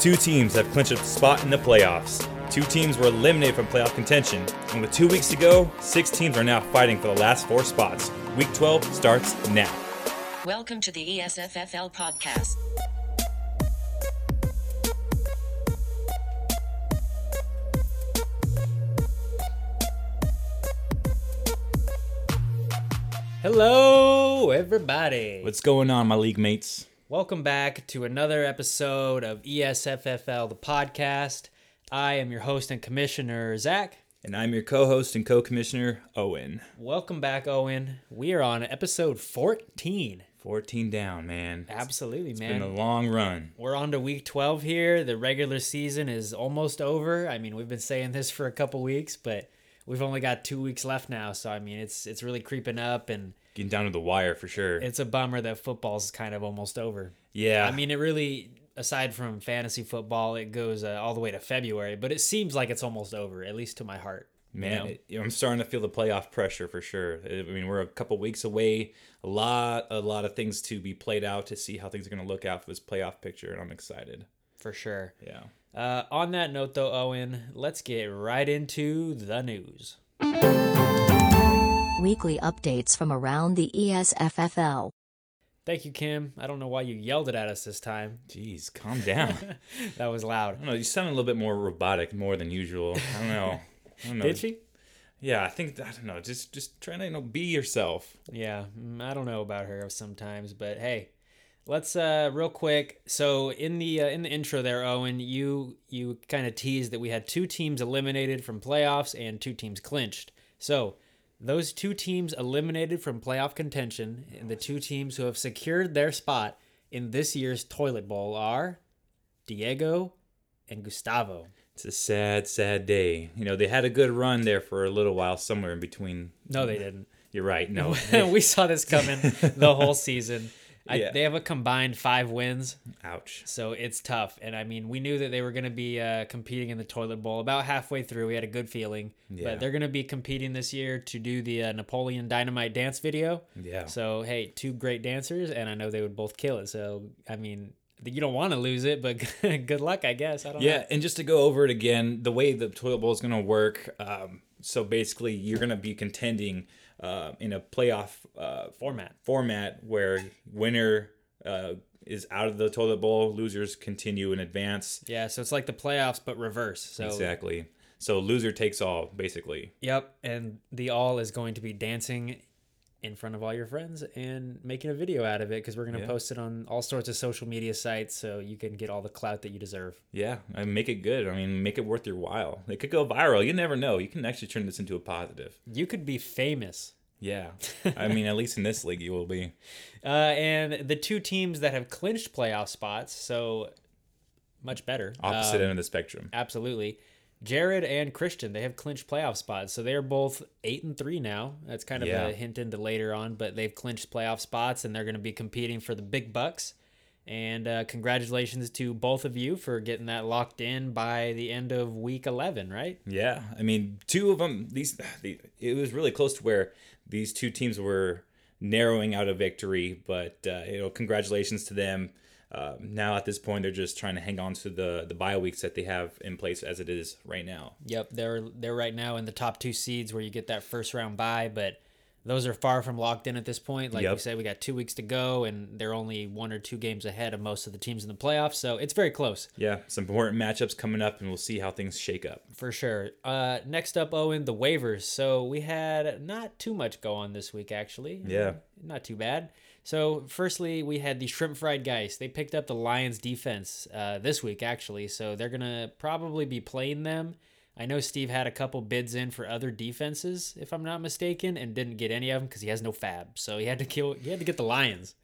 Two teams have clinched a spot in the playoffs. Two teams were eliminated from playoff contention. And with two weeks to go, six teams are now fighting for the last four spots. Week 12 starts now. Welcome to the ESFFL podcast. Hello, everybody. What's going on, my league mates? Welcome back to another episode of ESFFL, the podcast. I am your host and commissioner, Zach. And I'm your co host and co commissioner, Owen. Welcome back, Owen. We are on episode 14. 14 down, man. Absolutely, It's man. been a long run. We're on to week 12 here. The regular season is almost over. I mean, we've been saying this for a couple weeks, but we've only got two weeks left now. So, I mean, it's it's really creeping up, and Getting down to the wire for sure. it's a bummer that football's kind of almost over. yeah. I mean, it really, aside from fantasy football, it goes uh, all the way to February, but it seems like it's almost over, at least to my heart. you Man, know? it- I'm starting to feel the playoff pressure for sure. I mean, we're a couple weeks away. A lot, a lot of things to be played out to see how things are going to look out for this playoff picture, and I'm excited. for sure. Yeah. Uh, on that note, though, Owen, let's get right into the news. Weekly updates from around the ESFFL. Thank you, Kim. I don't know why you yelled it at us this time. Jeez, calm down. That was loud. don't know. You sound a little bit more robotic, more than usual. I don't know. I don't know. Did she? Yeah, I think I don't know. Just, just trying to you know be yourself. Yeah, mm, I don't know about her sometimes, but hey, let's uh real quick. So in the uh, in the intro there, Owen, you you kind of teased that we had two teams eliminated from playoffs and two teams clinched. So those two teams eliminated from playoff contention and the two teams who have secured their spot in this year's toilet bowl are Diego and Gustavo. It's a sad, sad day. You know, they had a good run there for a little while, somewhere in between. No, they didn't. You're right. No, we saw this coming the whole season. I, Yeah. They have a combined five wins. ouch. So it's tough. And I mean, we knew that they were going to be uh, competing in the toilet bowl about halfway through. We had a good feeling. Yeah. But they're going to be competing this year to do the uh, Napoleon Dynamite dance video. Yeah. So, hey, two great dancers, and I know they would both kill it. So, I mean, you don't want to lose it, but good luck, I guess. I don't Yeah, know. and just to go over it again, the way the toilet bowl is going to work. Um, so basically, you're going to be contending uh, in a playoff uh, Format. format where winner uh, is out of the toilet bowl, losers continue and advance. Yeah, so it's like the playoffs, but reverse. So, Exactly. So loser takes all, basically. Yep, and the all is going to be dancing in front of all your friends and making a video out of it because we're going to Yeah. post it on all sorts of social media sites so you can get all the clout that you deserve. Yeah, and make it good. I mean, make it worth your while. It could go viral. You never know. You can actually turn this into a positive. You could be famous. Yeah. I mean, at least in this league, you will be. Uh, and the two teams that have clinched playoff spots, so much better. Opposite Um, end of the spectrum. Absolutely. Jared and Christian, they have clinched playoff spots. So they're both eight and three now. That's kind of Yeah. a hint into later on, but they've clinched playoff spots and they're going to be competing for the big bucks. And uh, congratulations to both of you for getting that locked in by the end of week 11, right? Yeah, I mean, two of them. These, the, it was really close to where these two teams were narrowing out a victory. But uh, you know, congratulations to them. Uh, now at this point, they're just trying to hang on to the the bye weeks that they have in place as it is right now. Yep, they're they're right now in the top two seeds where you get that first round bye, but those are far from locked in at this point. Like you Yep. said, we got two weeks to go, and they're only one or two games ahead of most of the teams in the playoffs, so it's very close. Yeah, some important matchups coming up, and we'll see how things shake up. For sure. Uh, next up, Owen, the waivers. So we had not too much go on this week, actually. Yeah. Uh, not too bad. So, firstly, we had the Shrimp Fried Geist. They picked up the Lions defense uh, this week, actually. So they're going to probably be playing them. I know Steve had a couple bids in for other defenses, if I'm not mistaken, and didn't get any of them because he has no FAAB. So he had to kill. He had to get the Lions.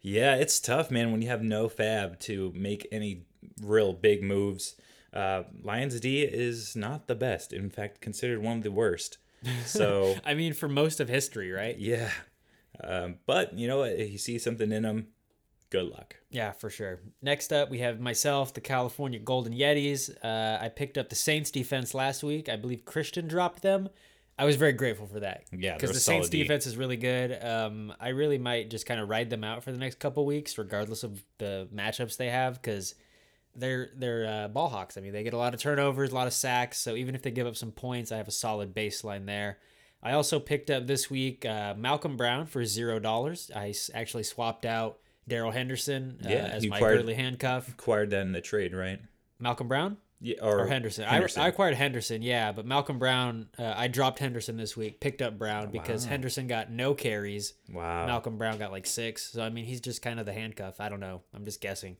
Yeah, it's tough, man, when you have no FAAB to make any real big moves. Uh, Lions D is not the best. In fact, considered one of the worst. So I mean, for most of history, right? yeah, um, but you know what? If you see something in them, good luck. Yeah, for sure. Next up, we have myself, the California Golden Yetis. Uh, I picked up the Saints defense last week. I believe Christian dropped them. I was very grateful for that. Yeah, because the Saints D. defense is really good. Um, I really might just kind of ride them out for the next couple weeks, regardless of the matchups they have, because they're they're uh, ball hawks. I mean, they get a lot of turnovers, a lot of sacks. So even if they give up some points, I have a solid baseline there. I also picked up this week uh, Malcolm Brown for zero dollars. I s- actually swapped out Darrell Henderson uh, Yeah, as my acquired- early handcuff. Acquired that in the trade, right? Malcolm Brown Yeah, or Henderson. I, I acquired Henderson, yeah, but Malcolm Brown, uh, I dropped Henderson this week, picked up Brown because Wow. Henderson got no carries. wow. Malcolm Brown got like six. So I mean, he's just kind of the handcuff. I don't know. I'm just guessing.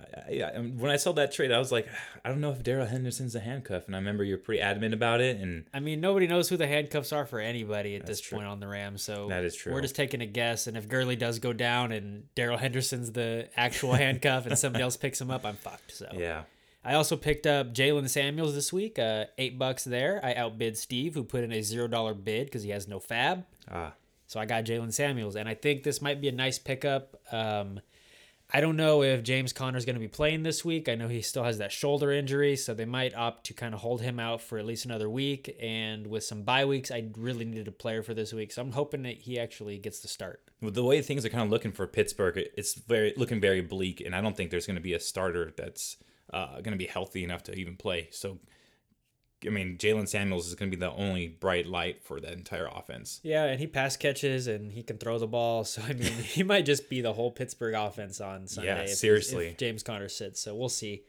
I- yeah, when I saw that trade, I was like, I don't know if Darrell Henderson's a handcuff, and I remember you're pretty adamant about it, and I mean, nobody knows who the handcuffs are for anybody at this true. point on the Rams. So That is true. We're just taking a guess, and if Gurley does go down and Darrell Henderson's the actual handcuff, and somebody else picks him up, I'm fucked. So yeah, I also picked up Jaylen Samuels this week, uh, eight bucks there. I outbid Steve, who put in a zero dollar bid because he has no FAAB. ah, So I got Jaylen Samuels, and I think this might be a nice pickup. Um, I don't know if James Conner is going to be playing this week. I know he still has that shoulder injury, so they might opt to kind of hold him out for at least another week. And with some bye weeks, I really needed a player for this week, so I'm hoping that he actually gets the start. the way things are kind of looking for Pittsburgh, it's very looking very bleak, and I don't think there's going to be a starter that's uh, going to be healthy enough to even play. So, I mean, Jaylen Samuels is going to be the only bright light for that entire offense. Yeah, and he pass catches and he can throw the ball, so I mean, he might just be the whole Pittsburgh offense on Sunday. Yeah, if seriously. if James Conner sits, so we'll see.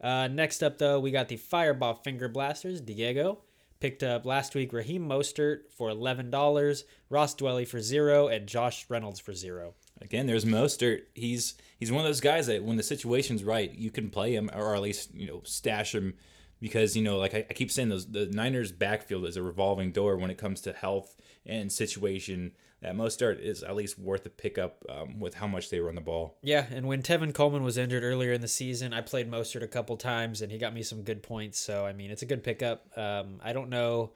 Uh, next up, though, we got the Fireball Finger Blasters. Diego picked up last week Raheem Mostert for eleven dollars, Ross Dwelley for zero, and Josh Reynolds for zero. Again, there's Mostert. He's he's one of those guys that when the situation's right, you can play him or at least you know stash him because you know like I, I keep saying those the Niners backfield is a revolving door when it comes to health and situation. That Mostert is at least worth a pickup um, with how much they run the ball. Yeah, and when Tevin Coleman was injured earlier in the season, I played Mostert a couple times, and he got me some good points. So I mean, it's a good pickup. Um, I don't know.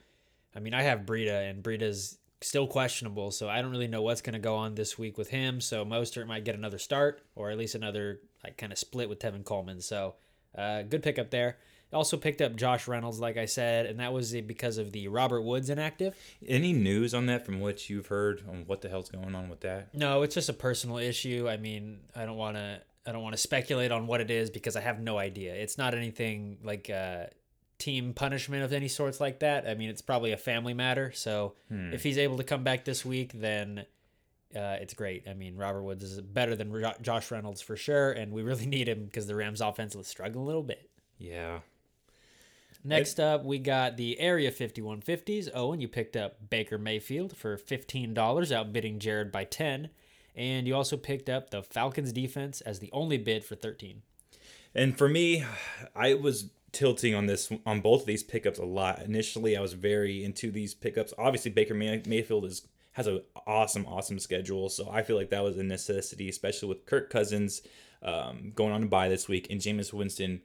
I mean, I have Breida, and Breida's still questionable, so I don't really know what's going to go on this week with him. So Mostert might get another start, or at least another like kind of split with Tevin Coleman. So uh, good pickup there. Also picked up Josh Reynolds, like I said, and that was because of the Robert Woods inactive. Any news on that from what you've heard on what the hell's going on with that? No, it's just a personal issue. I mean, I don't want to I don't want to speculate on what it is because I have no idea. It's not anything like uh team punishment of any sorts like that. I mean, it's probably a family matter. So, if he's able to come back this week, then uh, it's great. I mean, Robert Woods is better than Josh Reynolds for sure, and we really need him because the Rams' offense is struggling a little bit. Yeah, Next up, we got the Area 5150s. Owen, you picked up Baker Mayfield for $15, outbidding Jared by 10. And you also picked up the Falcons defense as the only bid for 13. And for me, I was tilting on this on both of these pickups a lot. Initially, I was very into these pickups. Obviously, Baker May- Mayfield is has an awesome, awesome schedule, so I feel like that was a necessity, especially with Kirk Cousins um, going on to bye this week and Jameis Winston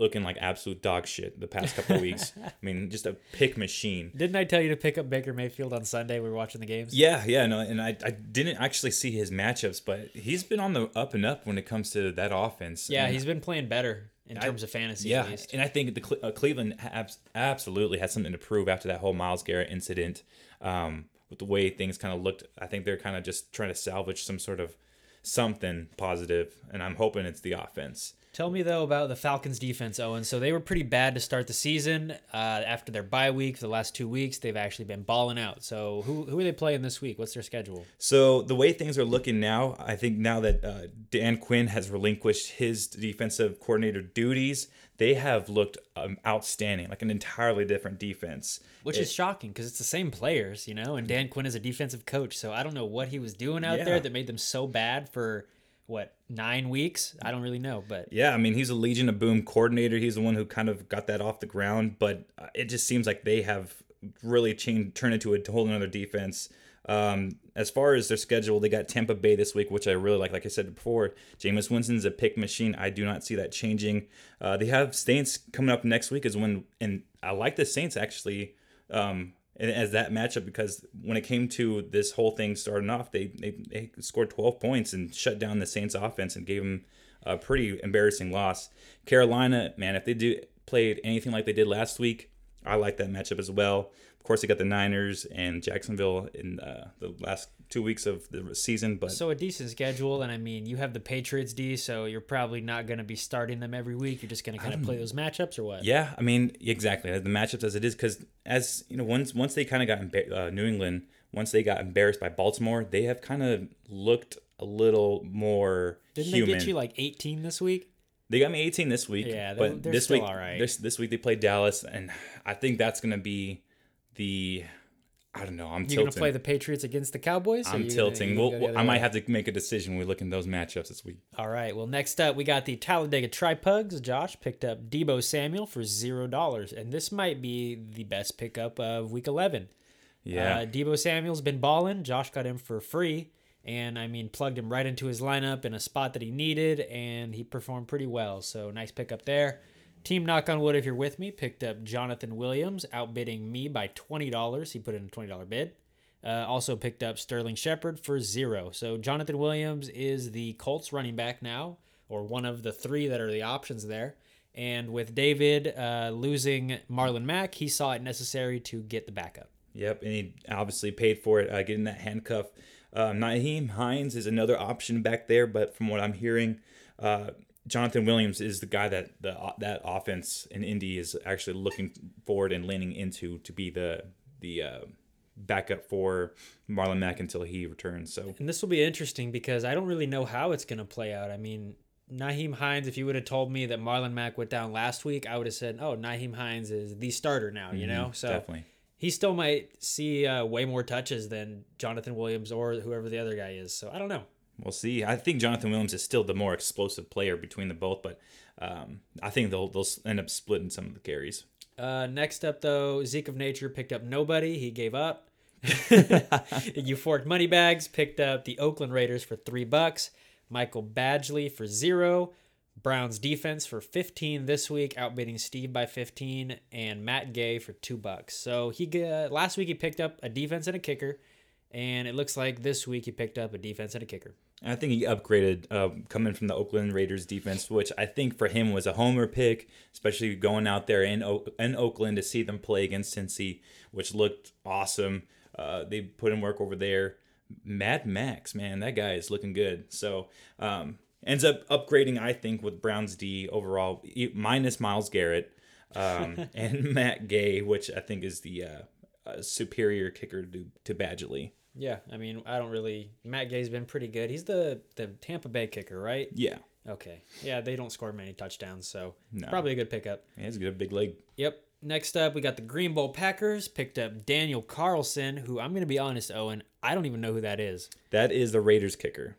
looking like absolute dog shit the past couple of weeks. I mean, just a pick machine. Didn't I tell you to pick up Baker Mayfield on Sunday? We were watching the games. Yeah, yeah, no, and I, I didn't actually see his matchups, but he's been on the up and up when it comes to that offense. Yeah, And- he's been playing better in terms of fantasy Yeah, at least. and I think the uh, Cleveland abs- absolutely has something to prove after that whole Myles Garrett incident. Um, with the way things kind of looked, I think they're kind of just trying to salvage some sort of something positive, and I'm hoping it's the offense. Tell me though about the Falcons defense, Owen. So they were pretty bad to start the season. Uh, after their bye week, for the last two weeks, they've actually been balling out. So who who are they playing this week? What's their schedule? So the way things are looking now, I think now that uh, Dan Quinn has relinquished his defensive coordinator duties, they have looked um, outstanding, like an entirely different defense. Which is shocking because it's the same players, you know. And Dan Quinn is a defensive coach, so I don't know what he was doing out Yeah. there that made them so bad for what nine weeks. I don't really know, but Yeah, I mean, he's a Legion of Boom coordinator. He's the one who kind of got that off the ground, but uh, it just seems like they have really changed, turned into a whole another defense. Um, as far as their schedule, they got Tampa Bay this week, which I really like. Like I said before, Jameis Winston's a pick machine. I do not see that changing. Uh, they have Saints coming up next week, is when, and I like the Saints actually. Um, as that matchup because when it came to this whole thing starting off, they, they they scored 12 points and shut down the Saints offense and gave them a pretty embarrassing loss. Carolina, man, if they do played anything like they did last week, I like that matchup as well. Of course, they got the Niners and Jacksonville in uh, the last two weeks of the season, but So a decent schedule, and I mean, you have the Patriots D, so you're probably not going to be starting them every week. You're just going to kind of play those matchups, or what? Yeah, I mean, exactly the matchups as it is because as you know, once once they kind of got embar- uh, New England, once they got embarrassed by Baltimore, they have kind of looked a little more Didn't human. they get you like 18 this week? They got me 18 this week. Yeah, they're- but they're this still week, all right. This this week they played Dallas, and I think that's gonna be the. I don't know. I'm tilting. You're tilting. going to play the Patriots against the Cowboys? I'm you gonna- tilting. you We'll, gonna go I might have to make a decision when we look in those matchups this week. All right. Well, next up, we got the Talladega Tripugs. Josh picked up Deebo Samuel for zero dollars, and this might be the best pickup of Week 11. Yeah. Uh, Deebo Samuel's been balling. Josh got him for free, and I mean, plugged him right into his lineup in a spot that he needed, and he performed pretty well. So nice pickup there. Team Knock on Wood, if you're with me, picked up Jonathan Williams, outbidding me by twenty dollars. He put in a twenty dollar bid. Uh, also picked up Sterling Shepard for zero. So Jonathan Williams is the Colts running back now, or one of the three that are the options there. And with David uh, losing Marlon Mack, he saw it necessary to get the backup. Yep, and he obviously paid for it, uh, getting that handcuff. Uh, Nyheim Hines is another option back there, but from what I'm hearing, uh, Jonathan Williams is the guy that the that offense in Indy is actually looking forward and leaning into to be the the uh, backup for Marlon Mack until he returns. So And this will be interesting because I don't really know how it's going to play out. I mean, Nyheim Hines, if you would have told me that Marlon Mack went down last week, I would have said, oh, Nyheim Hines is the starter now, you know? So definitely. he still might see uh, way more touches than Jonathan Williams or whoever the other guy is. So I don't know. We'll see. I think Jonathan Williams is still the more explosive player between the both, but um, I think they'll they'll end up splitting some of the carries. Uh, next up, though, Zeke of Nature picked up nobody. He gave up. Euphoric Moneybags picked up the Oakland Raiders for three bucks. Michael Badgley for zero. Browns defense for 15 this week, outbidding Steve by 15, and Matt Gay for two bucks. So he uh, last week he picked up a defense and a kicker, and it looks like this week he picked up a defense and a kicker. I think he upgraded uh, coming from the Oakland Raiders defense, which I think for him was a homer pick, especially going out there in o- in Oakland to see them play against Cincy, which looked awesome. Uh, they put in work over there. Mad Max, man, that guy is looking good. So um, ends up upgrading, I think, with Browns D overall, minus Myles Garrett um, and Matt Gay, which I think is the uh, uh, superior kicker to to Badgley. Yeah, I mean, I don't really. Matt Gay's been pretty good. He's the the Tampa Bay kicker, right? Yeah, Okay. Yeah, they don't score many touchdowns, so No. probably a good pickup. he has a good big leg. Yep. Next up, we got the Green Bowl Packers picked up Daniel Carlson, who I'm going to be honest, Owen, I don't even know who that is. That is the Raiders kicker.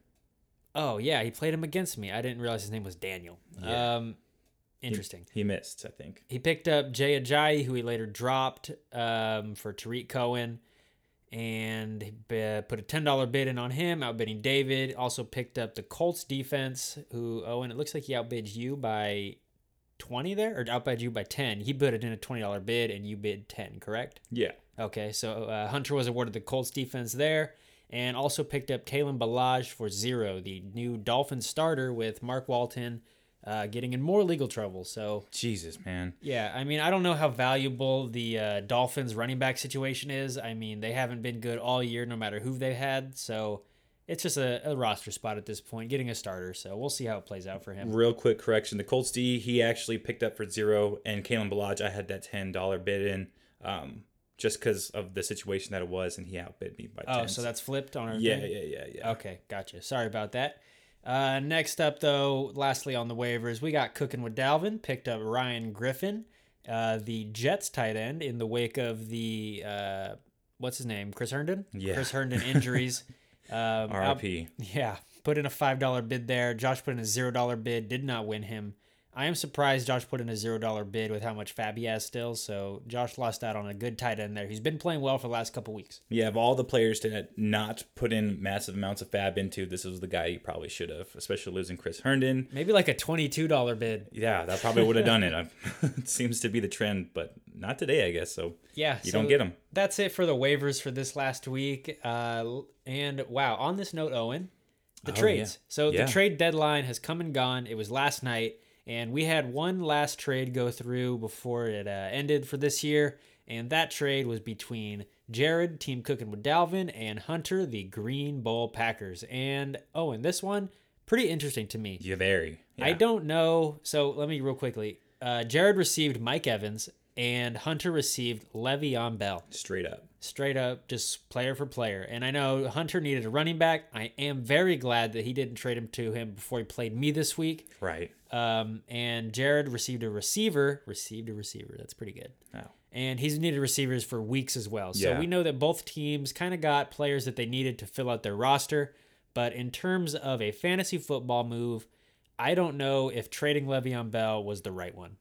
Oh, yeah, he played him against me. I didn't realize his name was Daniel. Yeah. Um, interesting. He missed, I think. He picked up Jay Ajayi, who he later dropped um, for Tarik Cohen, and put a ten dollar bid in on him, outbidding David. Also picked up the Colts defense, who oh, and it looks like he outbid you by twenty there, or outbid you by ten. He put it in a twenty dollar bid, and you bid ten, correct? Yeah. Okay, so uh, Hunter was awarded the Colts defense there, and also picked up Kalen Ballage for zero, the new Dolphins starter with Mark Walton uh, getting in more legal trouble. So Jesus, man. yeah, I mean, I don't know how valuable the uh, Dolphins running back situation is. I mean, they haven't been good all year, no matter who they've had. So it's just a, a roster spot at this point, getting a starter. So we'll see how it plays out for him. Real quick correction. The Colts D, he actually picked up for zero, and Kalen Ballage, I had that $10 bid in um, just because of the situation that it was, and he outbid me by 10. Oh, so that's flipped on our Yeah, thing? yeah, yeah, yeah. Okay, gotcha. Sorry about that. Uh, next up, though, lastly on the waivers, we got cooking with Dalvin. Picked up Ryan Griffin, uh, the Jets tight end, in the wake of the uh, what's his name, Chris Herndon. Yeah. Chris Herndon injuries. um, out- RIP. yeah, put in a five dollar bid there. Josh put in a zero dollar bid. Did not win him. I am surprised Josh put in a zero dollar bid with how much FAAB he has still. So Josh lost out on a good tight end there. He's been playing well for the last couple weeks. Yeah, of all the players to not put in massive amounts of FAAB into, this was the guy you probably should have, especially losing Chris Herndon. Maybe like a twenty two dollar bid. Yeah, that probably would have done it. it seems to be the trend, but not today, I guess. So Yeah, you so don't get them. That's it for the waivers for this last week. Uh, and wow, on this note, Owen, the Oh, trades. yeah. So Yeah. the trade deadline has come and gone. It was last night, and we had one last trade go through before it uh, ended for this year, and that trade was between Jared, team cooking with Dalvin, and Hunter, the Green Bowl Packers. And oh, and this one, pretty interesting to me. Yeah, very. I don't know. So let me real quickly. Uh, Jared received Mike Evans, and Hunter received Le'Veon Bell. Straight up. Straight up, just player for player. And I know Hunter needed a running back. I am very glad that he didn't trade him to him before he played me this week. Right. Um, and Jared received a receiver. Received a receiver. That's pretty good. Oh. And he's needed receivers for weeks as well. So Yeah. we know that both teams kind of got players that they needed to fill out their roster. But in terms of a fantasy football move, I don't know if trading Le'Veon Bell was the right one.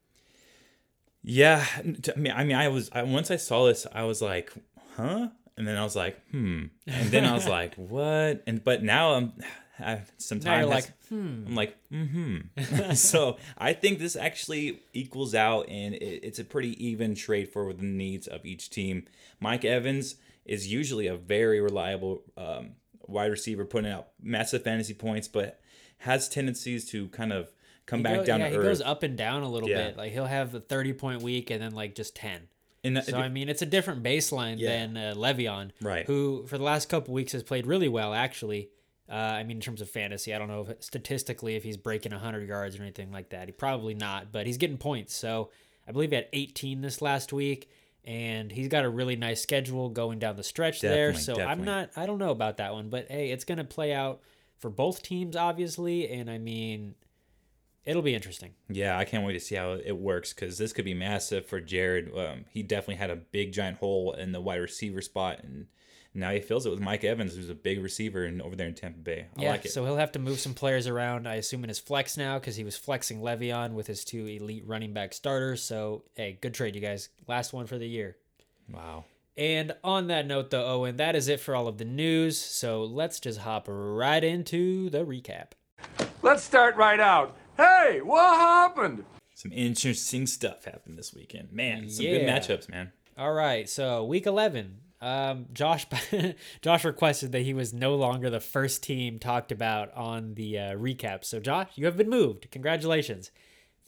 Yeah, I mean, I mean, I was I, once I saw this, I was like, huh, and then I was like, hmm, and then I was like, what, and but now I'm, I, sometimes like, hmm. I'm like, mm-hmm. so I think this actually equals out, and it, it's a pretty even trade for the needs of each team. Mike Evans is usually a very reliable um, wide receiver, putting out massive fantasy points, but has tendencies to kind of come He back down yeah, to he earth. goes up and down a little Yeah. bit. Like he'll have a 30 point week and then like just 10. and uh, So I mean, it's a different baseline Yeah. than uh, Le'Veon, Right. Who for the last couple weeks has played really well, actually. Uh, I mean, in terms of fantasy, I don't know if statistically if he's breaking 100 yards or anything like that. He probably not, but he's getting points. So I believe he had 18 this last week, and he's got a really nice schedule going down the stretch there. Definitely, So I'm not, I don't know about that one, but hey, it's gonna play out for both teams, obviously, and I mean, it'll be interesting. Yeah, I can't wait to see how it works because this could be massive for Jared. Um, he definitely had a big giant hole in the wide receiver spot, and now he fills it with Mike Evans, who's a big receiver and over there in Tampa Bay. I yeah, like it. so he'll have to move some players around. I assume in his flex now because he was flexing Le'Veon with his two elite running back starters. So hey, good trade, you guys. Last one for the year. wow. And on that note, though, Owen, that is it for all of the news. So let's just hop right into the recap. Let's start right out. Hey, what happened? Some interesting stuff happened this weekend. Man, some good matchups, man. All right, so week eleven. Um, Josh, Josh requested that he was no longer the first team talked about on the uh, recap. So Josh, you have been moved. Congratulations.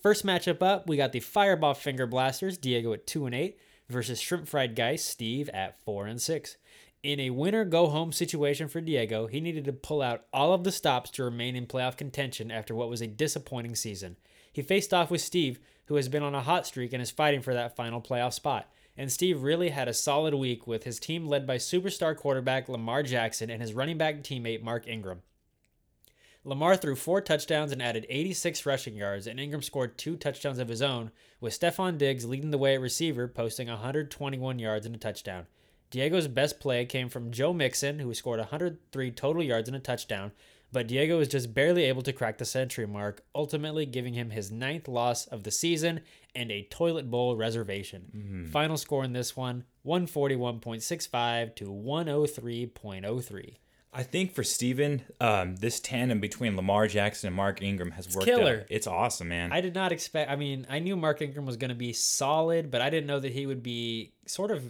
First matchup up, we got the Fireball Finger Blasters, Diego at two and eight, versus Shrimp Fried Geist, Steve at four and six. In a winner go home situation for Diego, he needed to pull out all of the stops to remain in playoff contention after what was a disappointing season. He faced off with Steve, who has been on a hot streak and is fighting for that final playoff spot. And Steve really had a solid week with his team led by superstar quarterback Lamar Jackson and his running back teammate Mark Ingram. Lamar threw four touchdowns and added 86 rushing yards, and Ingram scored two touchdowns of his own, with Stefon Diggs leading the way at receiver, posting 121 yards and a touchdown. Diego's best play came from Joe Mixon, who scored 103 total yards and a touchdown, but Diego was just barely able to crack the century mark, ultimately giving him his ninth loss of the season and a toilet bowl reservation. Final score in this one 141.65 to 103.03. I think for Steven, um, this tandem between Lamar Jackson and Mark Ingram has worked killer. out. It's awesome, man. I did not expect. I mean, I knew Mark Ingram was going to be solid, but I didn't know that he would be sort of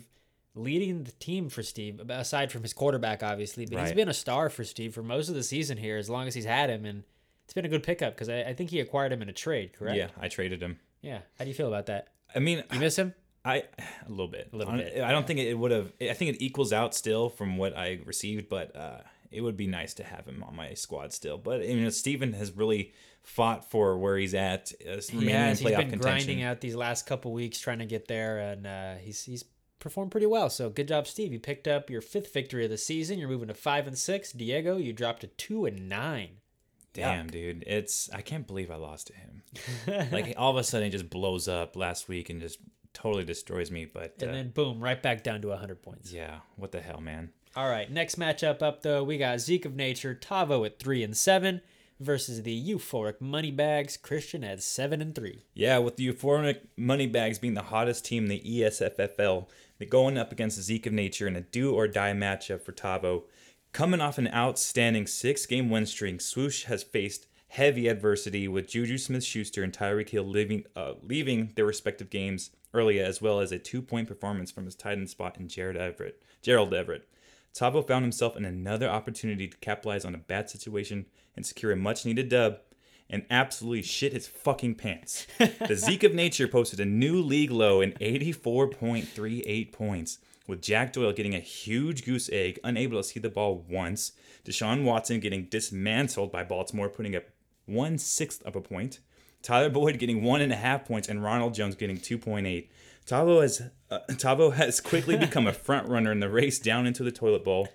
leading the team for Steve. Aside from his quarterback, obviously, but he's been a star for Steve for most of the season here, as long as he's had him, and it's been a good pickup because I, I think he acquired him in a trade. Correct? yeah, I traded him. Yeah. How do you feel about that? I mean, You miss him? I a little bit, a little bit, I don't think it would have. I think it equals out still from what I received, but uh, it would be nice to have him on my squad still. But you know, Steven has really fought for where he's at, uh, Yeah, in he's been contention. grinding out these last couple weeks trying to get there, and uh, he's he's performed pretty well. So good job, Steve. You picked up your fifth victory of the season. You're moving to five and six. Diego, you dropped to two and nine. Damn, dude, it's I can't believe I lost to him. like all of a sudden, it just blows up last week and just totally destroys me. But And uh, then boom, right back down to 100 points. yeah, what the hell, man? All right, next matchup up though, we got Zeke of Nature, Tavo at 3 and 7 versus the euphoric Moneybags, Christian at 7 and 3. Yeah, with the euphoric Moneybags being the hottest team in the ESFFL, going up against Zeke of Nature in a do or die matchup for Tavo. Coming off an outstanding six game win streak, Swoosh has faced heavy adversity with Juju Smith Schuster and Tyreek Hill leaving, uh, leaving their respective games earlier, as well as a two point performance from his tight end spot in Jared Everett, Gerald Everett. Tavo found himself in another opportunity to capitalize on a bad situation and secure a much needed dub and absolutely shit his fucking pants. the Zeke of Nature posted a new league low in 84.38 points. with Jack Doyle getting a huge goose egg, unable to see the ball once. Deshaun Watson getting dismantled by Baltimore, putting up one sixth of a point. Tyler Boyd getting one and a half points, and Ronald Jones getting 2.8. Tavo has uh, Tavo has quickly become a front runner in the race down into the toilet bowl.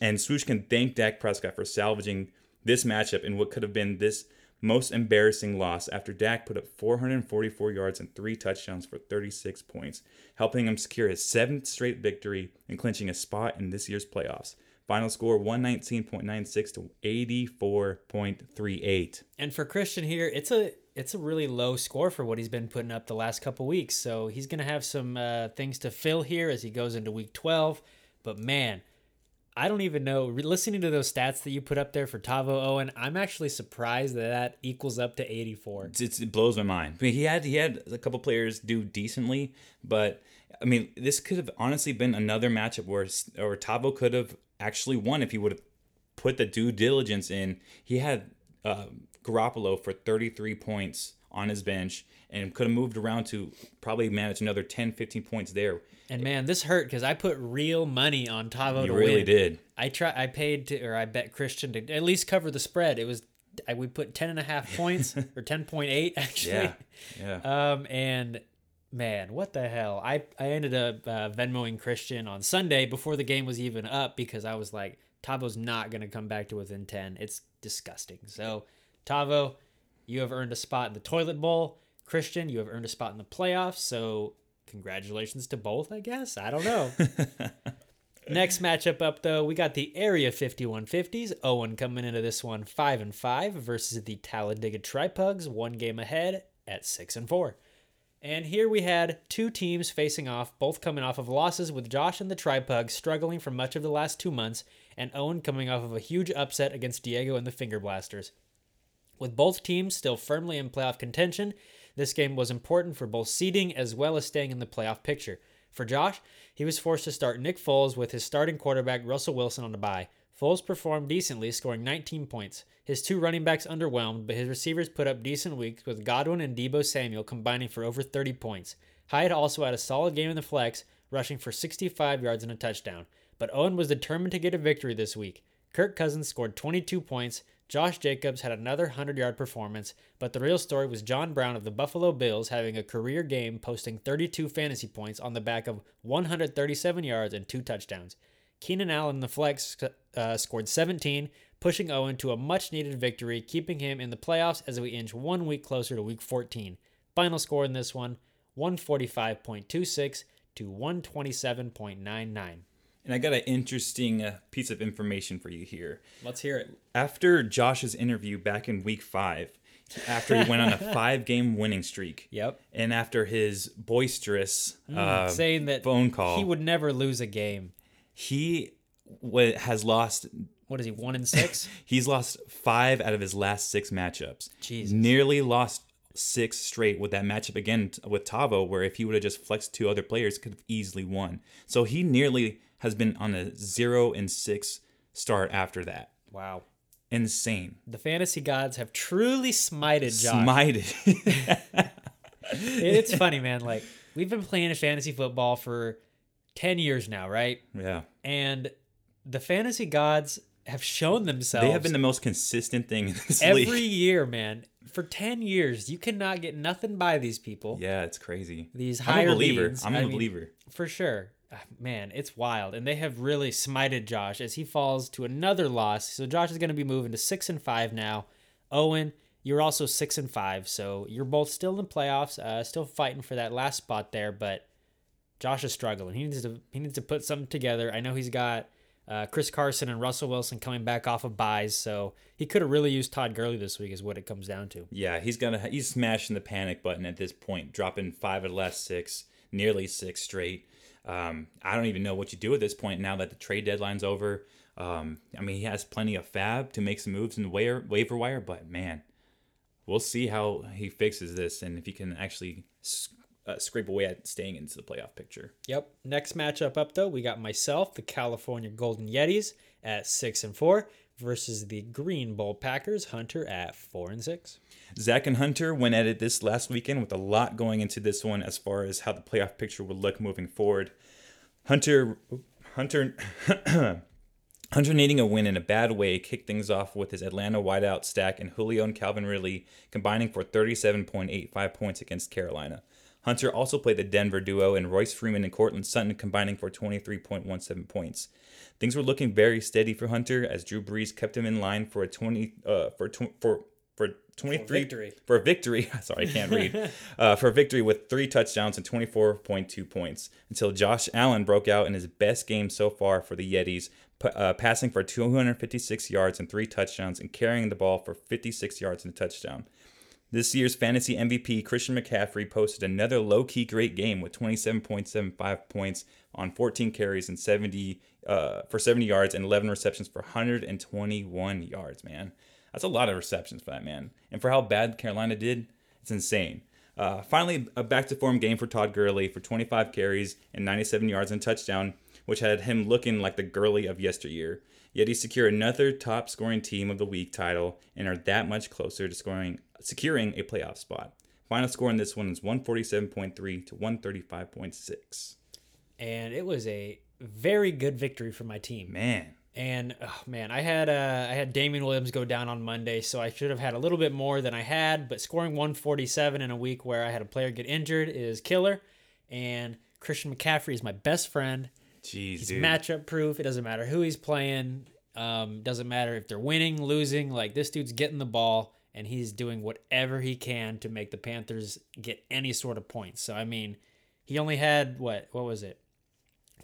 And Swoosh can thank Dak Prescott for salvaging this matchup in what could have been this most embarrassing loss after Dak put up 444 yards and three touchdowns for 36 points, helping him secure his seventh straight victory and clinching a spot in this year's playoffs. Final score 119.96 to 84.38. And for Christian here, it's a it's a really low score for what he's been putting up the last couple weeks. So he's gonna have some uh, things to fill here as he goes into week 12. But man, I don't even know. Re- Listening to those stats that you put up there for Tavo Owen, I'm actually surprised that that equals up to 84. It's, it blows my mind. I mean, he had he had a couple players do decently, but I mean, this could have honestly been another matchup where or Tavo could have actually won if he would have put the due diligence in. He had uh, Garoppolo for 33 points on his bench and could have moved around to probably manage another 10, 15 points there. And man, this hurt because I put real money on Tavo You to really win. did. I try. I paid to, or I bet Christian to at least cover the spread. It was, I we put ten and a half points or ten point eight actually. Yeah, yeah. Um, and man, what the hell? I I ended up uh, Venmoing Christian on Sunday before the game was even up because I was like, Tavo's not gonna come back to within ten. It's disgusting. So, Tavo, you have earned a spot in the toilet bowl. Christian, you have earned a spot in the playoffs. So, congratulations to both. I guess I don't know. Next matchup up though, we got the Area 5150s. Owen coming into this one five and five versus the Talladega Tripugs, one game ahead at six and four. And here we had two teams facing off, both coming off of losses, with Josh and the Tripugs struggling for much of the last two months, and Owen coming off of a huge upset against Diego and the Finger Blasters. With both teams still firmly in playoff contention, this game was important for both seeding as well as staying in the playoff picture. For Josh, he was forced to start Nick Foles with his starting quarterback Russell Wilson on the bye. Foles performed decently, scoring 19 points. His two running backs underwhelmed, but his receivers put up decent weeks with Godwin and Deebo Samuel combining for over 30 points. Hyde also had a solid game in the flex, rushing for 65 yards and a touchdown. But Owen was determined to get a victory this week. Kirk Cousins scored 22 points. Josh Jacobs had another 100 yard performance, but the real story was John Brown of the Buffalo Bills having a career game, posting 32 fantasy points on the back of 137 yards and two touchdowns. Keenan Allen the flex uh, scored 17, pushing Owen to a much needed victory, keeping him in the playoffs as we inch one week closer to week 14. Final score in this one 145.26 to 127.99. And I got an interesting uh, piece of information for you here. Let's hear it. After Josh's interview back in week five, after he went on a five game winning streak, Yep. and after his boisterous uh, Saying that phone call, he would never lose a game. he wa has lost What is he, one in six? He's lost five out of his last six matchups. Jesus. Nearly lost six straight with that matchup again with Tavo, where if he would have just flexed two other players, could have easily won. So he nearly has been on a zero and six start after that. wow. Insane. The fantasy gods have truly smited Josh. Smited. it's funny, man. Like, we've been playing fantasy football for 10 years now, right? yeah. And the fantasy gods have shown themselves They have been the most consistent thing in this every league. year, man. For 10 years, you cannot get nothing by these people. Yeah, it's crazy. These I'm higher a believer. leads, I'm a I mean, believer. For sure. Ah, Man, it's wild. And they have really smited Josh as he falls to another loss. So Josh is going to be moving to 6 and 5 now. Owen, you're also 6 and 5. So you're both still in playoffs, uh, still fighting for that last spot there, but Josh is struggling. He needs to he needs to put something together. I know he's got uh, Chris Carson and Russell Wilson coming back off of byes, so he could have really used Todd Gurley this week, is what it comes down to. Yeah, he's gonna he's smashing the panic button at this point, dropping five of the last six, nearly six straight. Um, I don't even know what you do at this point now that the trade deadline's over. Um, I mean, he has plenty of FAAB to make some moves in the waiver, waiver wire, but man, we'll see how he fixes this and if he can actually uh, scrape away at staying into the playoff picture. Yep. Next matchup up though, we got myself, the California Golden Yetis at six and four versus the Green Bowl Packers, Hunter at four and six. Zach and Hunter went at it this last weekend with a lot going into this one as far as how the playoff picture would look moving forward. Hunter Hunter Hunter needing a win in a bad way kicked things off with his Atlanta wideout stack and Julio and Calvin Ridley combining for 37.85 points against Carolina. Hunter also played the Denver duo and Royce Freeman and Courtland Sutton combining for 23.17 points. Things were looking very steady for Hunter as Drew Brees kept him in line for a 20 uh, for tw- for for 23 victory. for victory. Sorry, I can't read. uh, for victory with three touchdowns and 24.2 points until Josh Allen broke out in his best game so far for the Yetis, p- uh, passing for 256 yards and three touchdowns and carrying the ball for 56 yards and a touchdown. This year's fantasy MVP, Christian McCaffrey, posted another low key great game with 27.75 points on 14 carries and 70 uh, for 70 yards and 11 receptions for 121 yards, man. That's a lot of receptions for that man. And for how bad Carolina did, it's insane. Uh, finally, a back to form game for Todd Gurley for 25 carries and 97 yards and touchdown, which had him looking like the Gurley of yesteryear. Yet he secured another top scoring team of the week title and are that much closer to scoring securing a playoff spot. Final score in this one is 147.3 to 135.6. And it was a very good victory for my team. Man, And oh man, I had uh, I had Damien Williams go down on Monday, so I should have had a little bit more than I had. But scoring 147 in a week where I had a player get injured is killer. And Christian McCaffrey is my best friend. jeez, He's dude. matchup proof. It doesn't matter who he's playing. Um, doesn't matter if they're winning, losing. Like this dude's getting the ball and he's doing whatever he can to make the Panthers get any sort of points. So I mean, he only had what? What was it?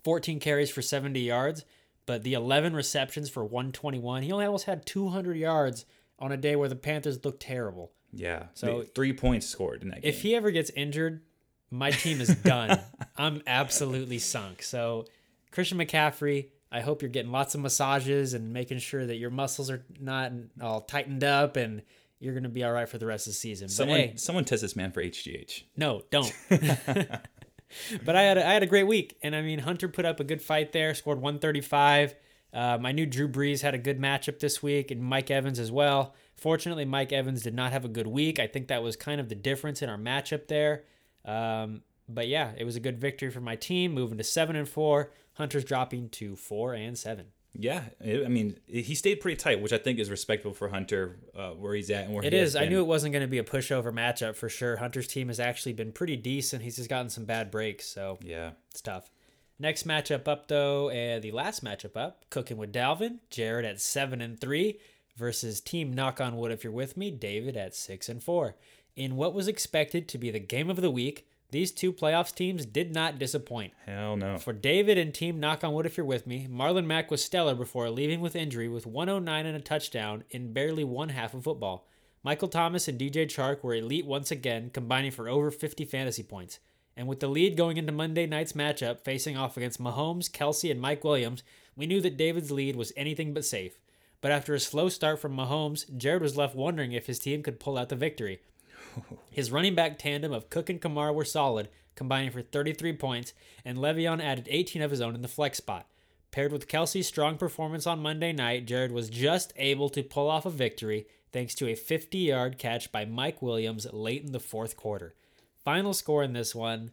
14 carries for 70 yards, but the 11 receptions for 121. He only almost had 200 yards on a day where the Panthers looked terrible. yeah, So- three points scored in that game. If he ever gets injured, my team is done. I'm absolutely sunk. So, Christian McCaffrey, I hope you're getting lots of massages and making sure that your muscles are not all tightened up and you're going to be all right for the rest of the season. someone, but hey, someone test this man for HGH. no, don't. but I had a, I had a great week, and I mean Hunter put up a good fight there, scored 135. Um, I knew Drew Brees had a good matchup this week, and Mike Evans as well. Fortunately, Mike Evans did not have a good week. I think that was kind of the difference in our matchup there. Um, but yeah, it was a good victory for my team, moving to seven and four. Hunter's dropping to four and seven. Yeah, I mean, he stayed pretty tight, which I think is respectable for Hunter, uh, where he's at and where It is. I knew it wasn't going to be a pushover matchup for sure. Hunter's team has actually been pretty decent. He's just gotten some bad breaks, so Yeah, It's tough. Next matchup up though, and the last matchup up, cooking with Dalvin, Jared at seven and three versus Team Knock on Wood if you're with me, David at six and four. In what was expected to be the game of the week, these two playoffs teams did not disappoint. hell no. For David and Team Knock on Wood if you're with me, Marlon Mack was stellar before leaving with injury with 109 and a touchdown in barely one half of football. Michael Thomas and DJ Chark were elite once again, combining for over 50 fantasy points. And with the lead going into Monday night's matchup, facing off against Mahomes, Kelce, and Mike Williams, we knew that David's lead was anything but safe. But after a slow start from Mahomes, Jared was left wondering if his team could pull out the victory. His running back tandem of Cook and Kamara were solid, combining for 33 points, and Le'Veon added 18 of his own in the flex spot. Paired with Kelce's strong performance on Monday night, Jared was just able to pull off a victory thanks to a 50 yard catch by Mike Williams late in the fourth quarter. Final score in this one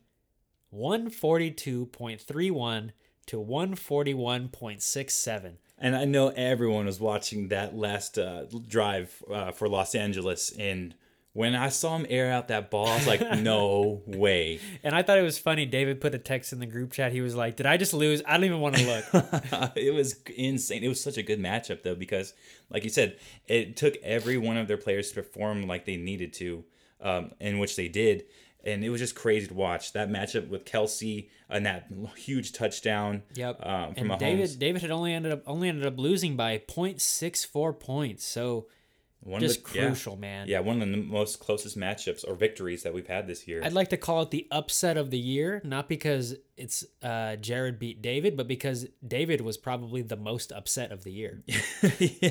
142.31 to 141.67. And I know everyone was watching that last uh, drive uh, for Los Angeles, and when I saw him air out that ball, I was like, "No way!" And I thought it was funny. David put a text in the group chat. He was like, Did I just lose? I don't even want to look. it was insane. It was such a good matchup though, because like you said, it took every one of their players to perform like they needed to, um, in which they did, and it was just crazy to watch that matchup with Kelce and that huge touchdown. Yep. Um, from and Mahomes. David David had only ended up only ended up losing by 0.64 points. So One just of the, yeah. crucial, man. Yeah, one of the most closest matchups or victories that we've had this year. I'd like to call it the upset of the year, not because it's uh, Jared beat David, but because David was probably the most upset of the year. yeah,